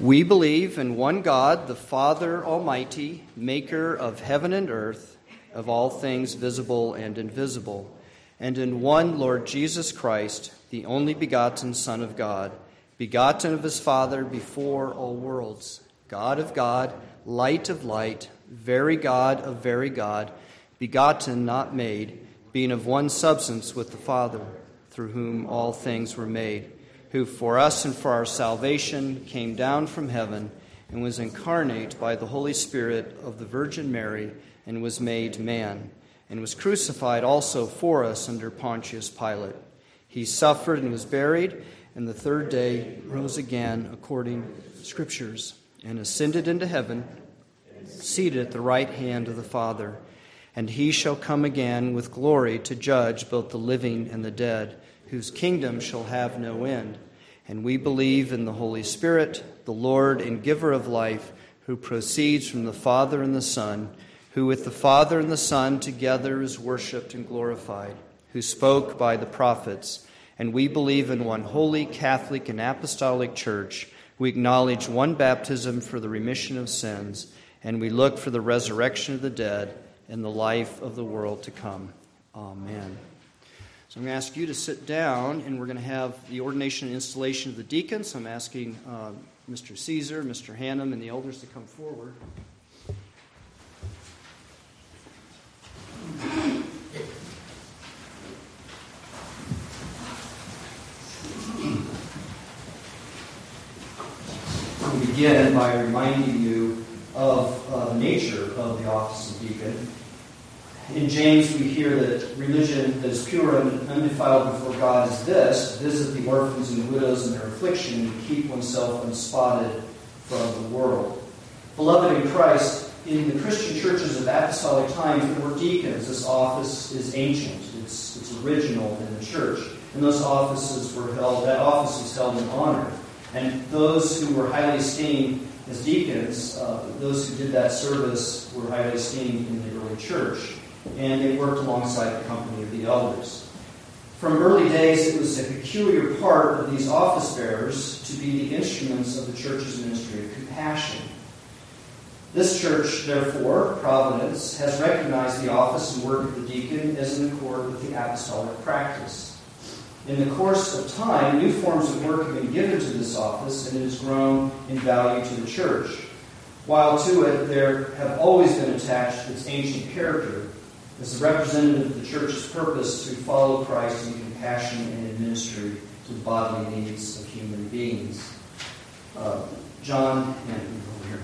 We believe in one God, the Father Almighty, maker of heaven and earth, of all things visible and invisible, and in one Lord Jesus Christ, the only begotten Son of God, begotten of his Father before all worlds, God of God, light of light, very God of very God, begotten, not made being of one substance with the Father, through whom all things were made, who for us and for our salvation came down from heaven and was incarnate by the Holy Spirit of the Virgin Mary and was made man, and was crucified also for us under Pontius Pilate. He suffered and was buried, and the third day rose again according to Scriptures, and ascended into heaven, seated at the right hand of the Father and he shall come again with glory to judge both the living and the dead, whose kingdom shall have no end. And we believe in the Holy Spirit, the Lord and giver of life, who proceeds from the Father and the Son, who with the Father and the Son together is worshiped and glorified, who spoke by the prophets. And we believe in one holy, Catholic, and Apostolic Church. We acknowledge one baptism for the remission of sins, and we look for the resurrection of the dead in the life of the world to come. Amen. So I'm going to ask you to sit down, and we're going to have the ordination and installation of the deacons. I'm asking uh, Mr. Caesar, Mr. Hannum, and the elders to come forward. Begin by reminding you of uh, the nature of the office of deacon. In James, we hear that religion that is pure and undefiled before God is this visit the orphans and widows in their affliction and keep oneself unspotted from the world. Beloved in Christ, in the Christian churches of apostolic times, there were deacons. This office is ancient, it's, it's original in the church. And those offices were held, that office was held in honor. And those who were highly esteemed as deacons, uh, those who did that service were highly esteemed in the early church and they worked alongside the company of the elders. From early days, it was a peculiar part of these office bearers to be the instruments of the church's ministry of compassion. This church, therefore, Providence, has recognized the office and work of the deacon as in accord with the apostolic practice. In the course of time, new forms of work have been given to this office, and it has grown in value to the church. while to it there have always been attached its ancient character as a representative of the church's purpose to follow Christ in compassion and in ministry to the bodily needs of human beings. Uh, John and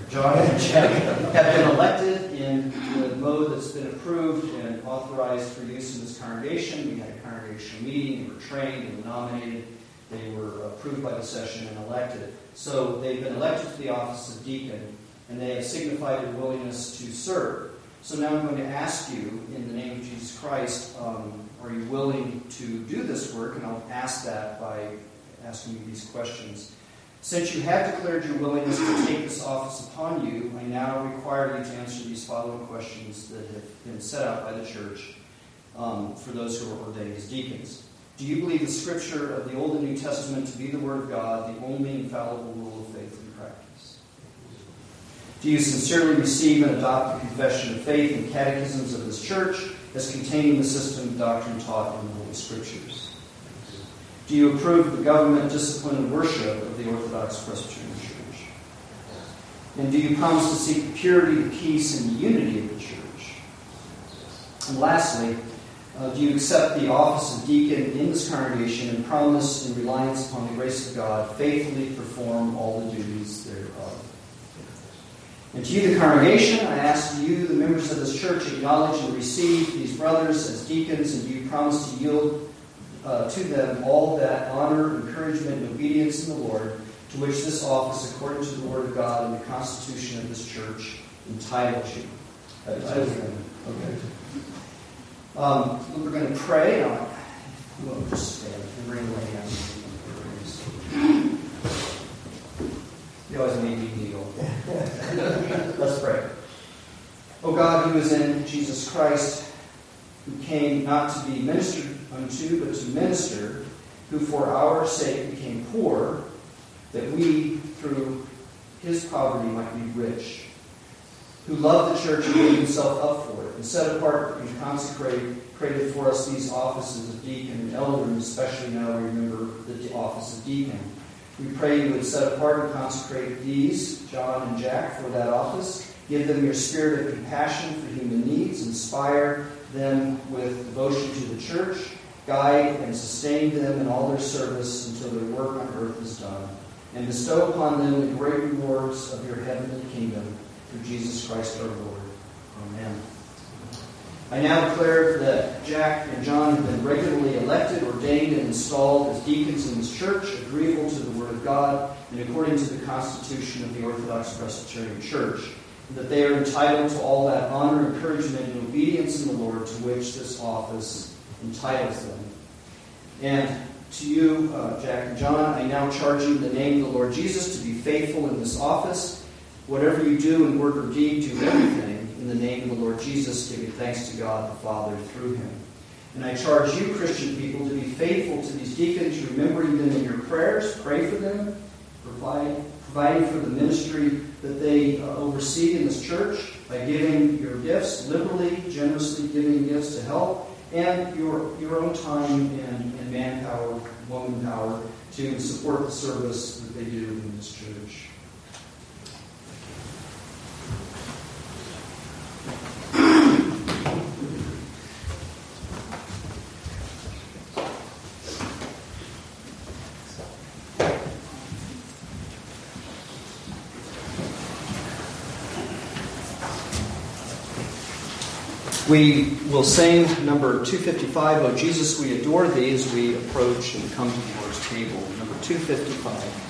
John and Jack have been elected in the mode that's been approved and authorized for use in this congregation. We had a congregational meeting, they were trained and nominated, they were approved by the session and elected. So they've been elected to the office of deacon, and they have signified their willingness to serve. So now I'm going to ask you, in the name of Jesus Christ, um, are you willing to do this work? And I'll ask that by asking you these questions. Since you have declared your willingness to take this office upon you, I now require you to answer these following questions that have been set out by the church um, for those who are ordained as deacons. Do you believe the scripture of the Old and New Testament to be the Word of God, the only infallible rule of faith and practice? Do you sincerely receive and adopt the confession of faith and catechisms of this church as containing the system of doctrine taught in the Holy Scriptures? Do you approve of the government, discipline, and worship of the Orthodox Presbyterian Church? And do you promise to seek the purity, the peace, and the unity of the church? And lastly, uh, do you accept the office of deacon in this congregation and promise, in reliance upon the grace of God, faithfully perform all the duties thereof? And to you, the congregation, I ask you, the members of this church, acknowledge and receive these brothers as deacons, and you promise to yield uh, to them all that honor, encouragement, and obedience in the Lord, to which this office, according to the Word of God and the Constitution of this church, entitles you. Entitles them. Okay. Um, we're going to pray. I'll, we'll just stand and bring the hands. You always need me kneel. Let's pray. O God, who is in Jesus Christ, who came not to be ministered unto, but to minister, who for our sake became poor, that we, through his poverty, might be rich, who loved the church and gave himself up for it, and set apart and consecrated created for us these offices of deacon and elder, and especially now we remember the office of deacon. We pray you would set apart and consecrate these, John and Jack, for that office. Give them your spirit of compassion for human needs. Inspire them with devotion to the church guide and sustain them in all their service until their work on earth is done, and bestow upon them the great rewards of your heavenly kingdom through Jesus Christ our Lord. Amen. I now declare that Jack and John have been regularly elected, ordained, and installed as deacons in this church, agreeable to the Word of God and according to the Constitution of the Orthodox Presbyterian Church, and that they are entitled to all that honor, encouragement, and obedience in the Lord to which this office entitles them. And to you, uh, Jack and John, I now charge you in the name of the Lord Jesus to be faithful in this office. Whatever you do in word or deed, do everything in the name of the Lord Jesus, giving thanks to God the Father through him. And I charge you, Christian people, to be faithful to these deacons, remembering them in your prayers, pray for them, provide, providing for the ministry that they uh, oversee in this church by giving your gifts, liberally, generously giving gifts to help and your, your own time and, and manpower, woman power, to support the service that they do in this church. We will sing number 255, Oh Jesus, we adore thee, as we approach and come to the Lord's table. Number 255.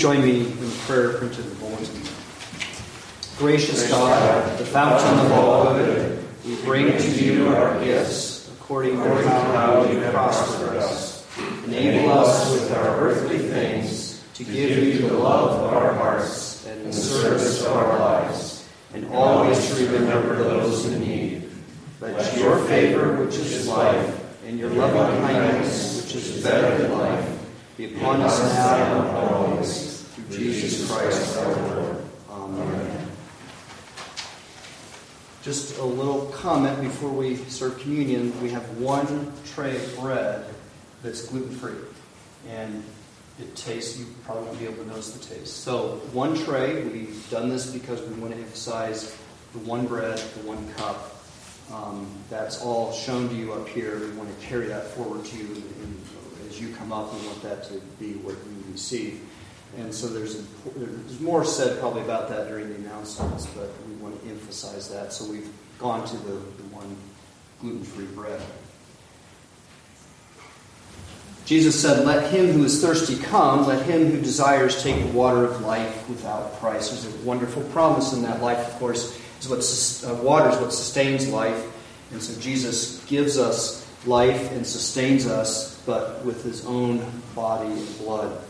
Join me in prayer printed in bulletin. Gracious God, the fountain of all good, we bring to you our gifts according to how you prosper us. Enable us with our earthly things to give you the love of our hearts and the service of our lives, and always to remember those in need. Let your favor, which is life, and your loving kindness, which is better than life, be upon us now and always, Jesus Christ our Lord. Amen. Just a little comment before we serve communion. We have one tray of bread that's gluten free. And it tastes, you probably won't be able to notice the taste. So, one tray, we've done this because we want to emphasize the one bread, the one cup. Um, that's all shown to you up here. We want to carry that forward to you and as you come up. We want that to be what you receive. And so there's, there's more said probably about that during the announcements, but we want to emphasize that. So we've gone to the, the one gluten free bread. Jesus said, Let him who is thirsty come, let him who desires take the water of life without price. There's a wonderful promise in that life, of course, is what uh, water is what sustains life. And so Jesus gives us life and sustains us, but with his own body and blood.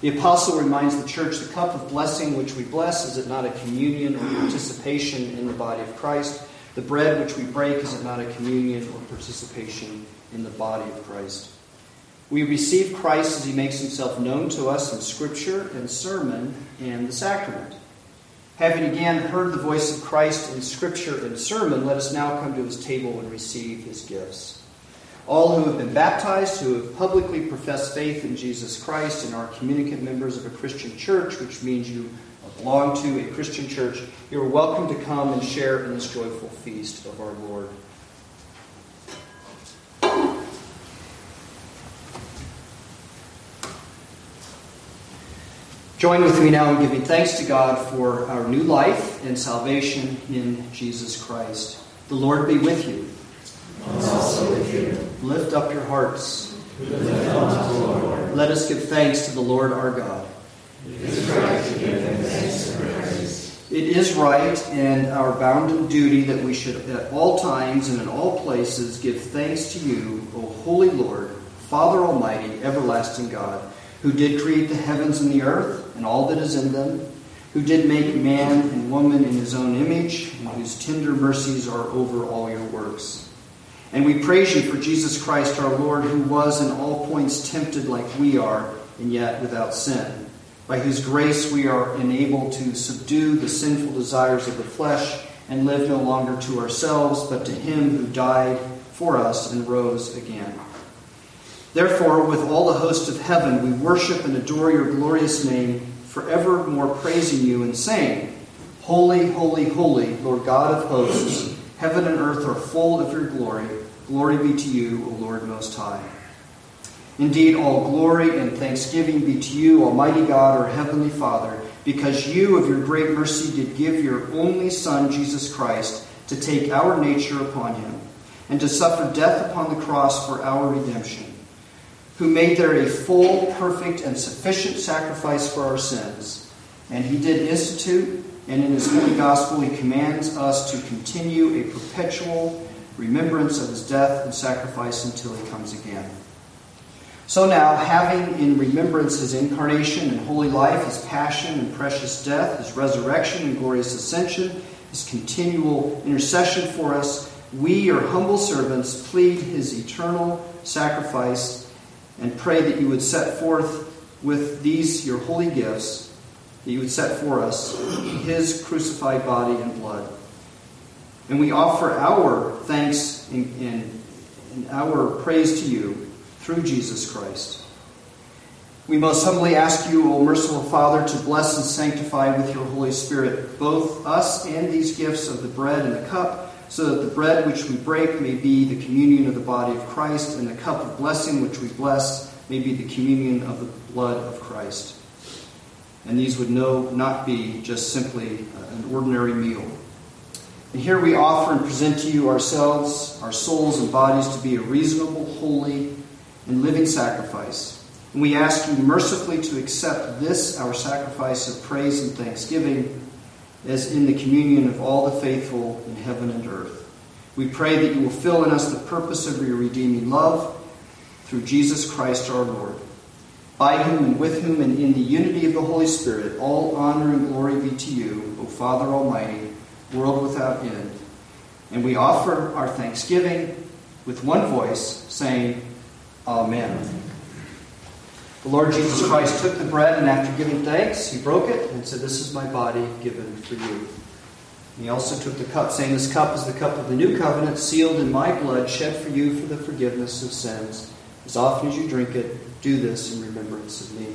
The apostle reminds the church the cup of blessing which we bless is it not a communion or participation in the body of Christ? The bread which we break is it not a communion or participation in the body of Christ? We receive Christ as he makes himself known to us in Scripture and sermon and the sacrament. Having again heard the voice of Christ in Scripture and sermon, let us now come to his table and receive his gifts. All who have been baptized, who have publicly professed faith in Jesus Christ, and are communicant members of a Christian church, which means you belong to a Christian church, you are welcome to come and share in this joyful feast of our Lord. Join with me now in giving thanks to God for our new life and salvation in Jesus Christ. The Lord be with you. Also with you. Lift up your hearts. Lord. Let us give thanks to the Lord our God. It is right to give him thanks and praise. It is right and our bounden duty that we should at all times and in all places give thanks to you, O holy Lord, Father Almighty, everlasting God, who did create the heavens and the earth and all that is in them, who did make man and woman in his own image, and whose tender mercies are over all your works. And we praise you for Jesus Christ our Lord, who was in all points tempted like we are, and yet without sin, by whose grace we are enabled to subdue the sinful desires of the flesh and live no longer to ourselves, but to him who died for us and rose again. Therefore, with all the host of heaven, we worship and adore your glorious name, forevermore praising you and saying, Holy, holy, holy, Lord God of hosts, heaven and earth are full of your glory. Glory be to you, O Lord Most High. Indeed, all glory and thanksgiving be to you, Almighty God, our Heavenly Father, because you, of your great mercy, did give your only Son, Jesus Christ, to take our nature upon him, and to suffer death upon the cross for our redemption, who made there a full, perfect, and sufficient sacrifice for our sins. And he did institute, and in his holy gospel, he commands us to continue a perpetual remembrance of his death and sacrifice until he comes again. So now, having in remembrance his incarnation and holy life, his passion and precious death, his resurrection and glorious ascension, his continual intercession for us, we, your humble servants, plead his eternal sacrifice and pray that you would set forth with these your holy gifts, that you would set for us his crucified body and blood. And we offer our thanks and, and, and our praise to you through Jesus Christ. We most humbly ask you, O merciful Father, to bless and sanctify with your Holy Spirit both us and these gifts of the bread and the cup, so that the bread which we break may be the communion of the body of Christ, and the cup of blessing which we bless may be the communion of the blood of Christ. And these would no, not be just simply uh, an ordinary meal. And here we offer and present to you ourselves, our souls and bodies to be a reasonable, holy, and living sacrifice. And we ask you mercifully to accept this, our sacrifice of praise and thanksgiving, as in the communion of all the faithful in heaven and earth. We pray that you will fill in us the purpose of your redeeming love through Jesus Christ our Lord, by whom and with whom and in the unity of the Holy Spirit, all honor and glory be to you, O Father Almighty, world without end. And we offer our thanksgiving with one voice, saying, Amen. The Lord Jesus Christ took the bread, and after giving thanks, he broke it and said, This is my body given for you. he also took the cup, saying, This cup is the cup of the new covenant, sealed in my blood, shed for you for the forgiveness of sins. As often as you drink it, do this in remembrance of me.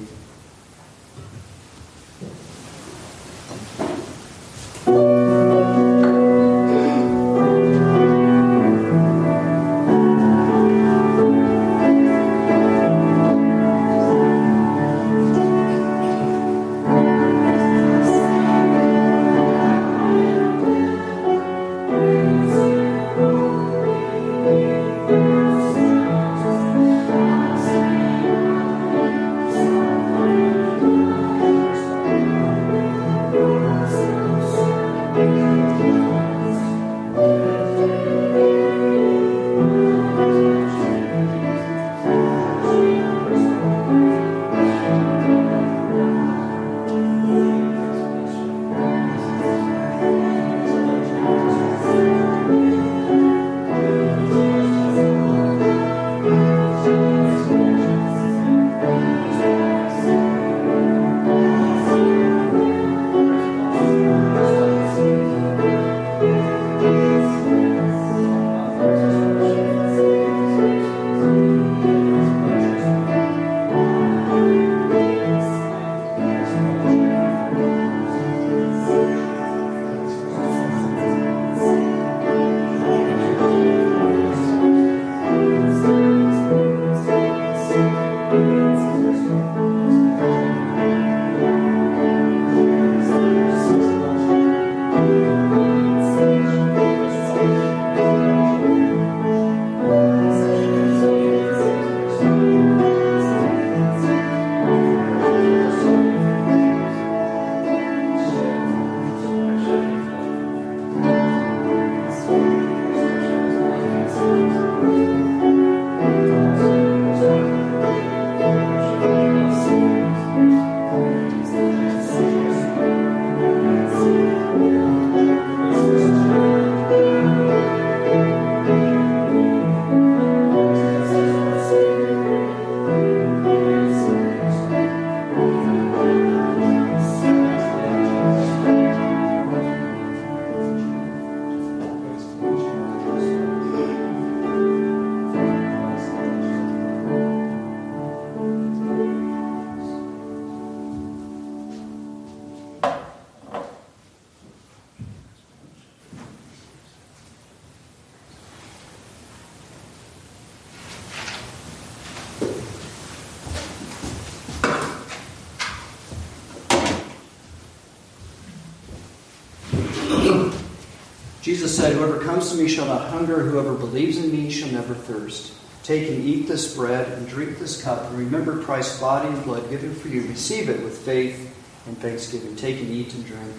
Jesus said, Whoever comes to me shall not hunger, whoever believes in me shall never thirst. Take and eat this bread and drink this cup, and remember Christ's body and blood given for you. Receive it with faith and thanksgiving. Take and eat and drink.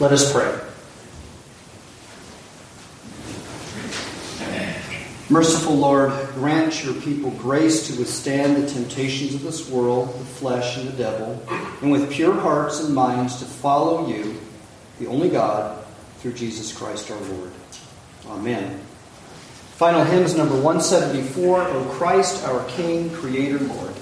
Let us pray. Merciful Lord, grant your people grace to withstand the temptations of this world, the flesh, and the devil, and with pure hearts and minds to follow you, the only God, through Jesus Christ our Lord. Amen. Final hymn is number 174, O Christ, our King, Creator, Lord.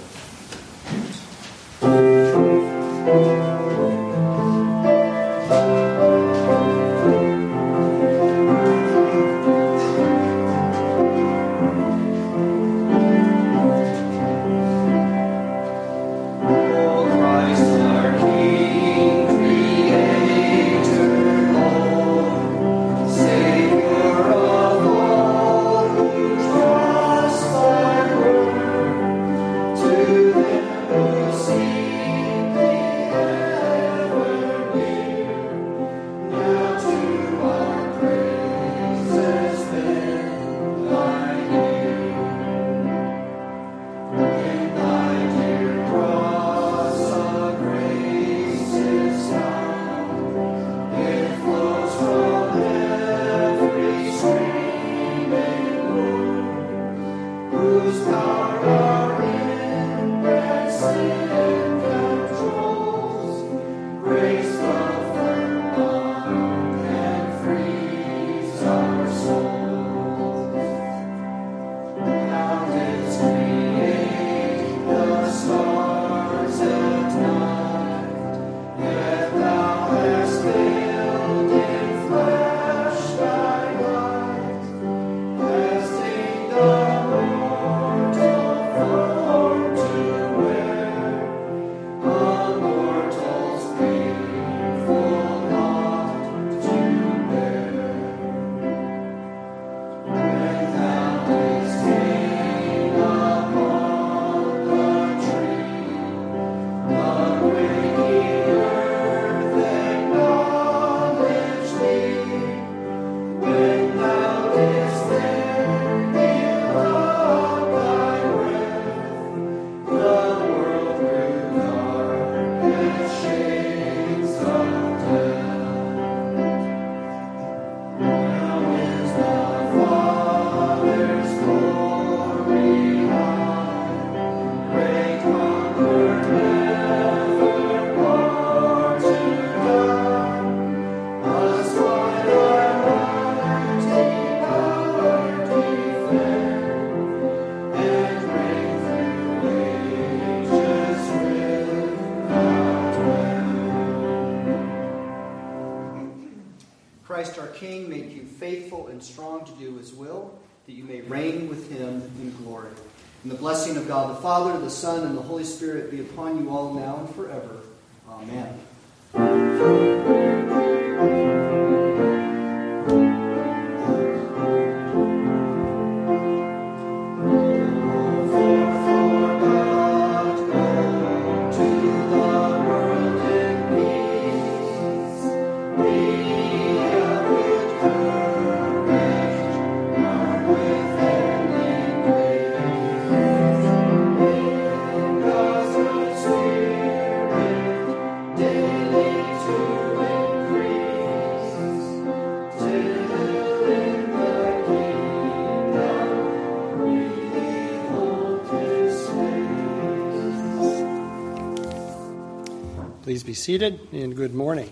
Father, the Son, and the Holy Spirit be upon you all now and forever. Amen. Be seated and good morning.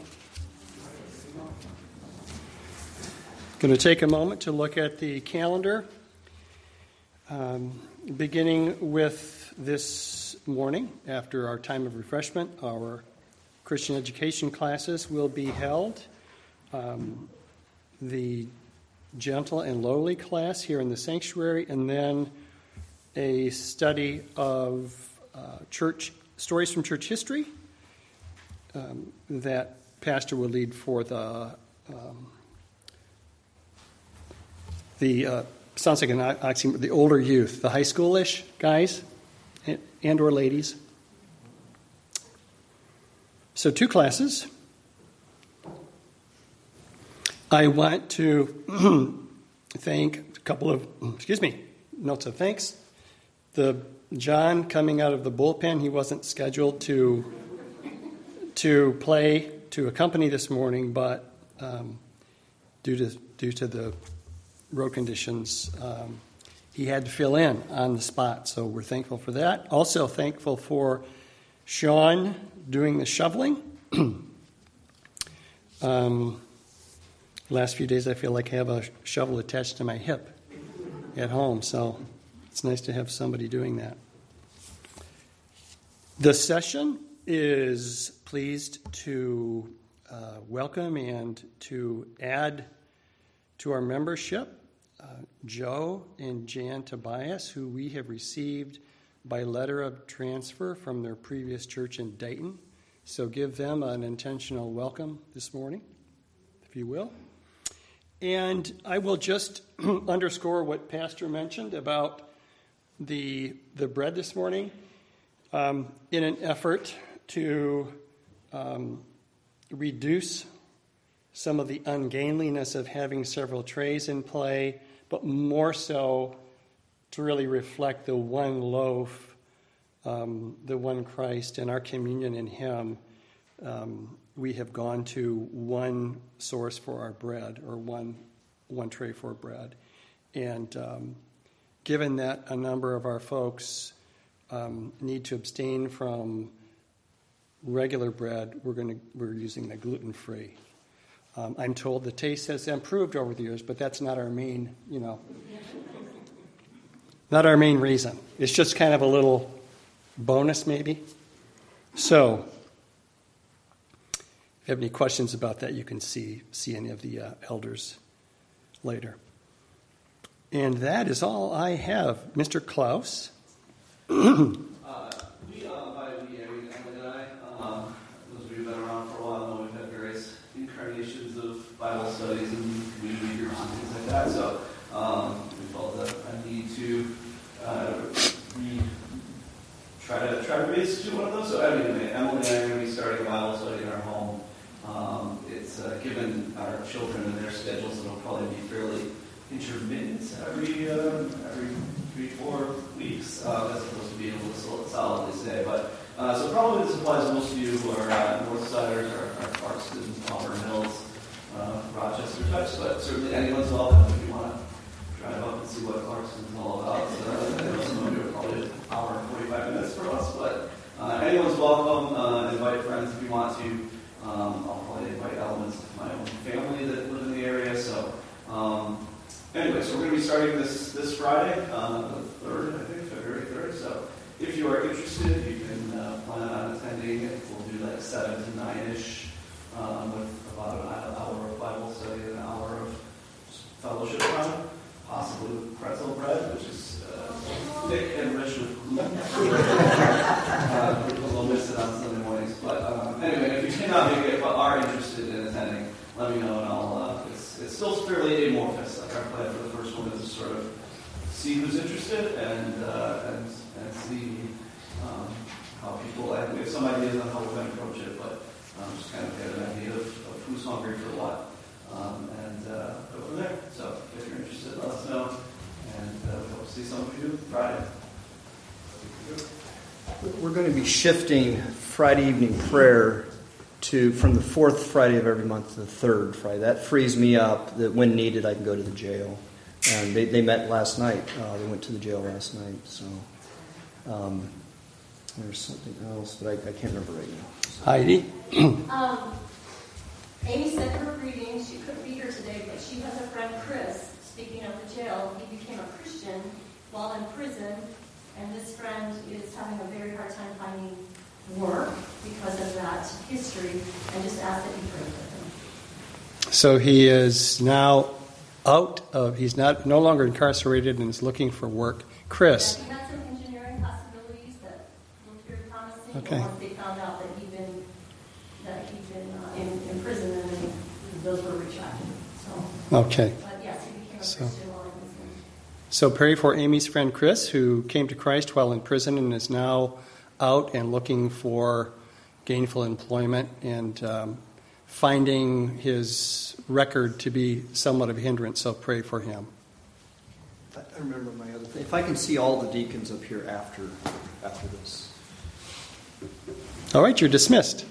I'm Going to take a moment to look at the calendar, um, beginning with this morning after our time of refreshment. Our Christian education classes will be held. Um, the gentle and lowly class here in the sanctuary, and then a study of uh, church stories from church history um, that pastor will lead for the um, the uh, sounds like an oxymoron, the older youth, the high schoolish guys and, and or ladies. So two classes. I want to *clears throat* thank a couple of excuse me notes of thanks. The John coming out of the bullpen, he wasn't scheduled to to play to accompany this morning, but um, due to due to the road conditions, um, he had to fill in on the spot. So we're thankful for that. Also thankful for Sean doing the shoveling. *clears throat* um, last few days, I feel like I have a shovel attached to my hip at home, so it's nice to have somebody doing that. The session is pleased to uh, welcome and to add to our membership uh, Joe and Jan Tobias, who we have received by letter of transfer from their previous church in Dayton. So give them an intentional welcome this morning, if you will. And I will just *clears throat* underscore what Pastor mentioned about the, the bread this morning um, in an effort to um, reduce some of the ungainliness of having several trays in play, but more so to really reflect the one loaf, um, the one Christ, and our communion in Him. Um, we have gone to one source for our bread, or one one tray for bread, and um, given that a number of our folks um, need to abstain from regular bread, we're going to we're using the gluten free. Um, I'm told the taste has improved over the years, but that's not our main, you know, not our main reason. It's just kind of a little bonus, maybe. So, if you have any questions about that, you can see see any of the uh, elders later. And that is all I have, Mr. Klaus. *clears throat* Bible studies and community groups and things like that. So um, we felt a, a need to uh, re, try to reinstitute one of those. So anyway, Emily and I are going to be starting a Bible study in our home. Um, it's uh, given our children and their schedules, it'll probably be fairly intermittent every uh, every three four weeks, uh, as opposed to being able to solidly say. But uh, so probably this applies to most of you who are uh, Northsiders or, or Clark students, Auburn Hills uh, Rochester touch, but certainly anyone's welcome if you want to drive up and see what Clarkston's all about. So, I know some of you are probably an hour and 45 minutes for us, but uh, anyone's welcome. Uh, invite friends if you want to. Um, I'll probably invite elements of my own family that live in the area. So, um, anyway, so we're going to be starting this this Friday, uh, the third, I think, February third. So, if you are interested, you can uh, plan on attending. We'll do like seven to nine ish um, with about an hour of Bible study, an hour of fellowship time, possibly pretzel bread, which is uh, thick and rich with gluten. *laughs* uh, people will miss it on Sunday mornings. But um, if but are interested in attending, let me know and I'll. Uh, it's, it's still fairly amorphous. Like our plan for the first one is to sort of see who's interested and uh, and, and see um, how people. And we have some ideas on how we're going to approach it, but um, just kind of get an idea of, of who's hungry for what, um, and uh, go from there. So if you're interested, let us know, and uh, we hope to see some of you Friday. We're going to be shifting Friday evening prayer to from the fourth Friday of every month to the third Friday. That frees me up that when needed I can go to the jail. And they, they met last night. Uh, they went to the jail last night. So um, there's something else, but I, I can't remember right now. Heidi? *clears throat* um, Amy sent her greetings. She couldn't be here today, but she has a friend, Chris, speaking of the jail. He became a Christian while in prison, and this friend is having a very hard time finding work because of that history, and just ask that you pray for him. So he is now out of, he's not no longer incarcerated and is looking for work. Chris. Yeah, he had some engineering possibilities that looked very promising. Okay. Once they found out that he'd been that he'd been uh, in, in prison, and those were retracted. So. Okay. But yes, he became a So- Christian while in prison. So pray for Amy's friend Chris, who came to Christ while in prison and is now out and looking for gainful employment and um, finding his record to be somewhat of a hindrance. So pray for him. I remember my other thing. If I can see all the deacons up here after after this. All right, you're dismissed.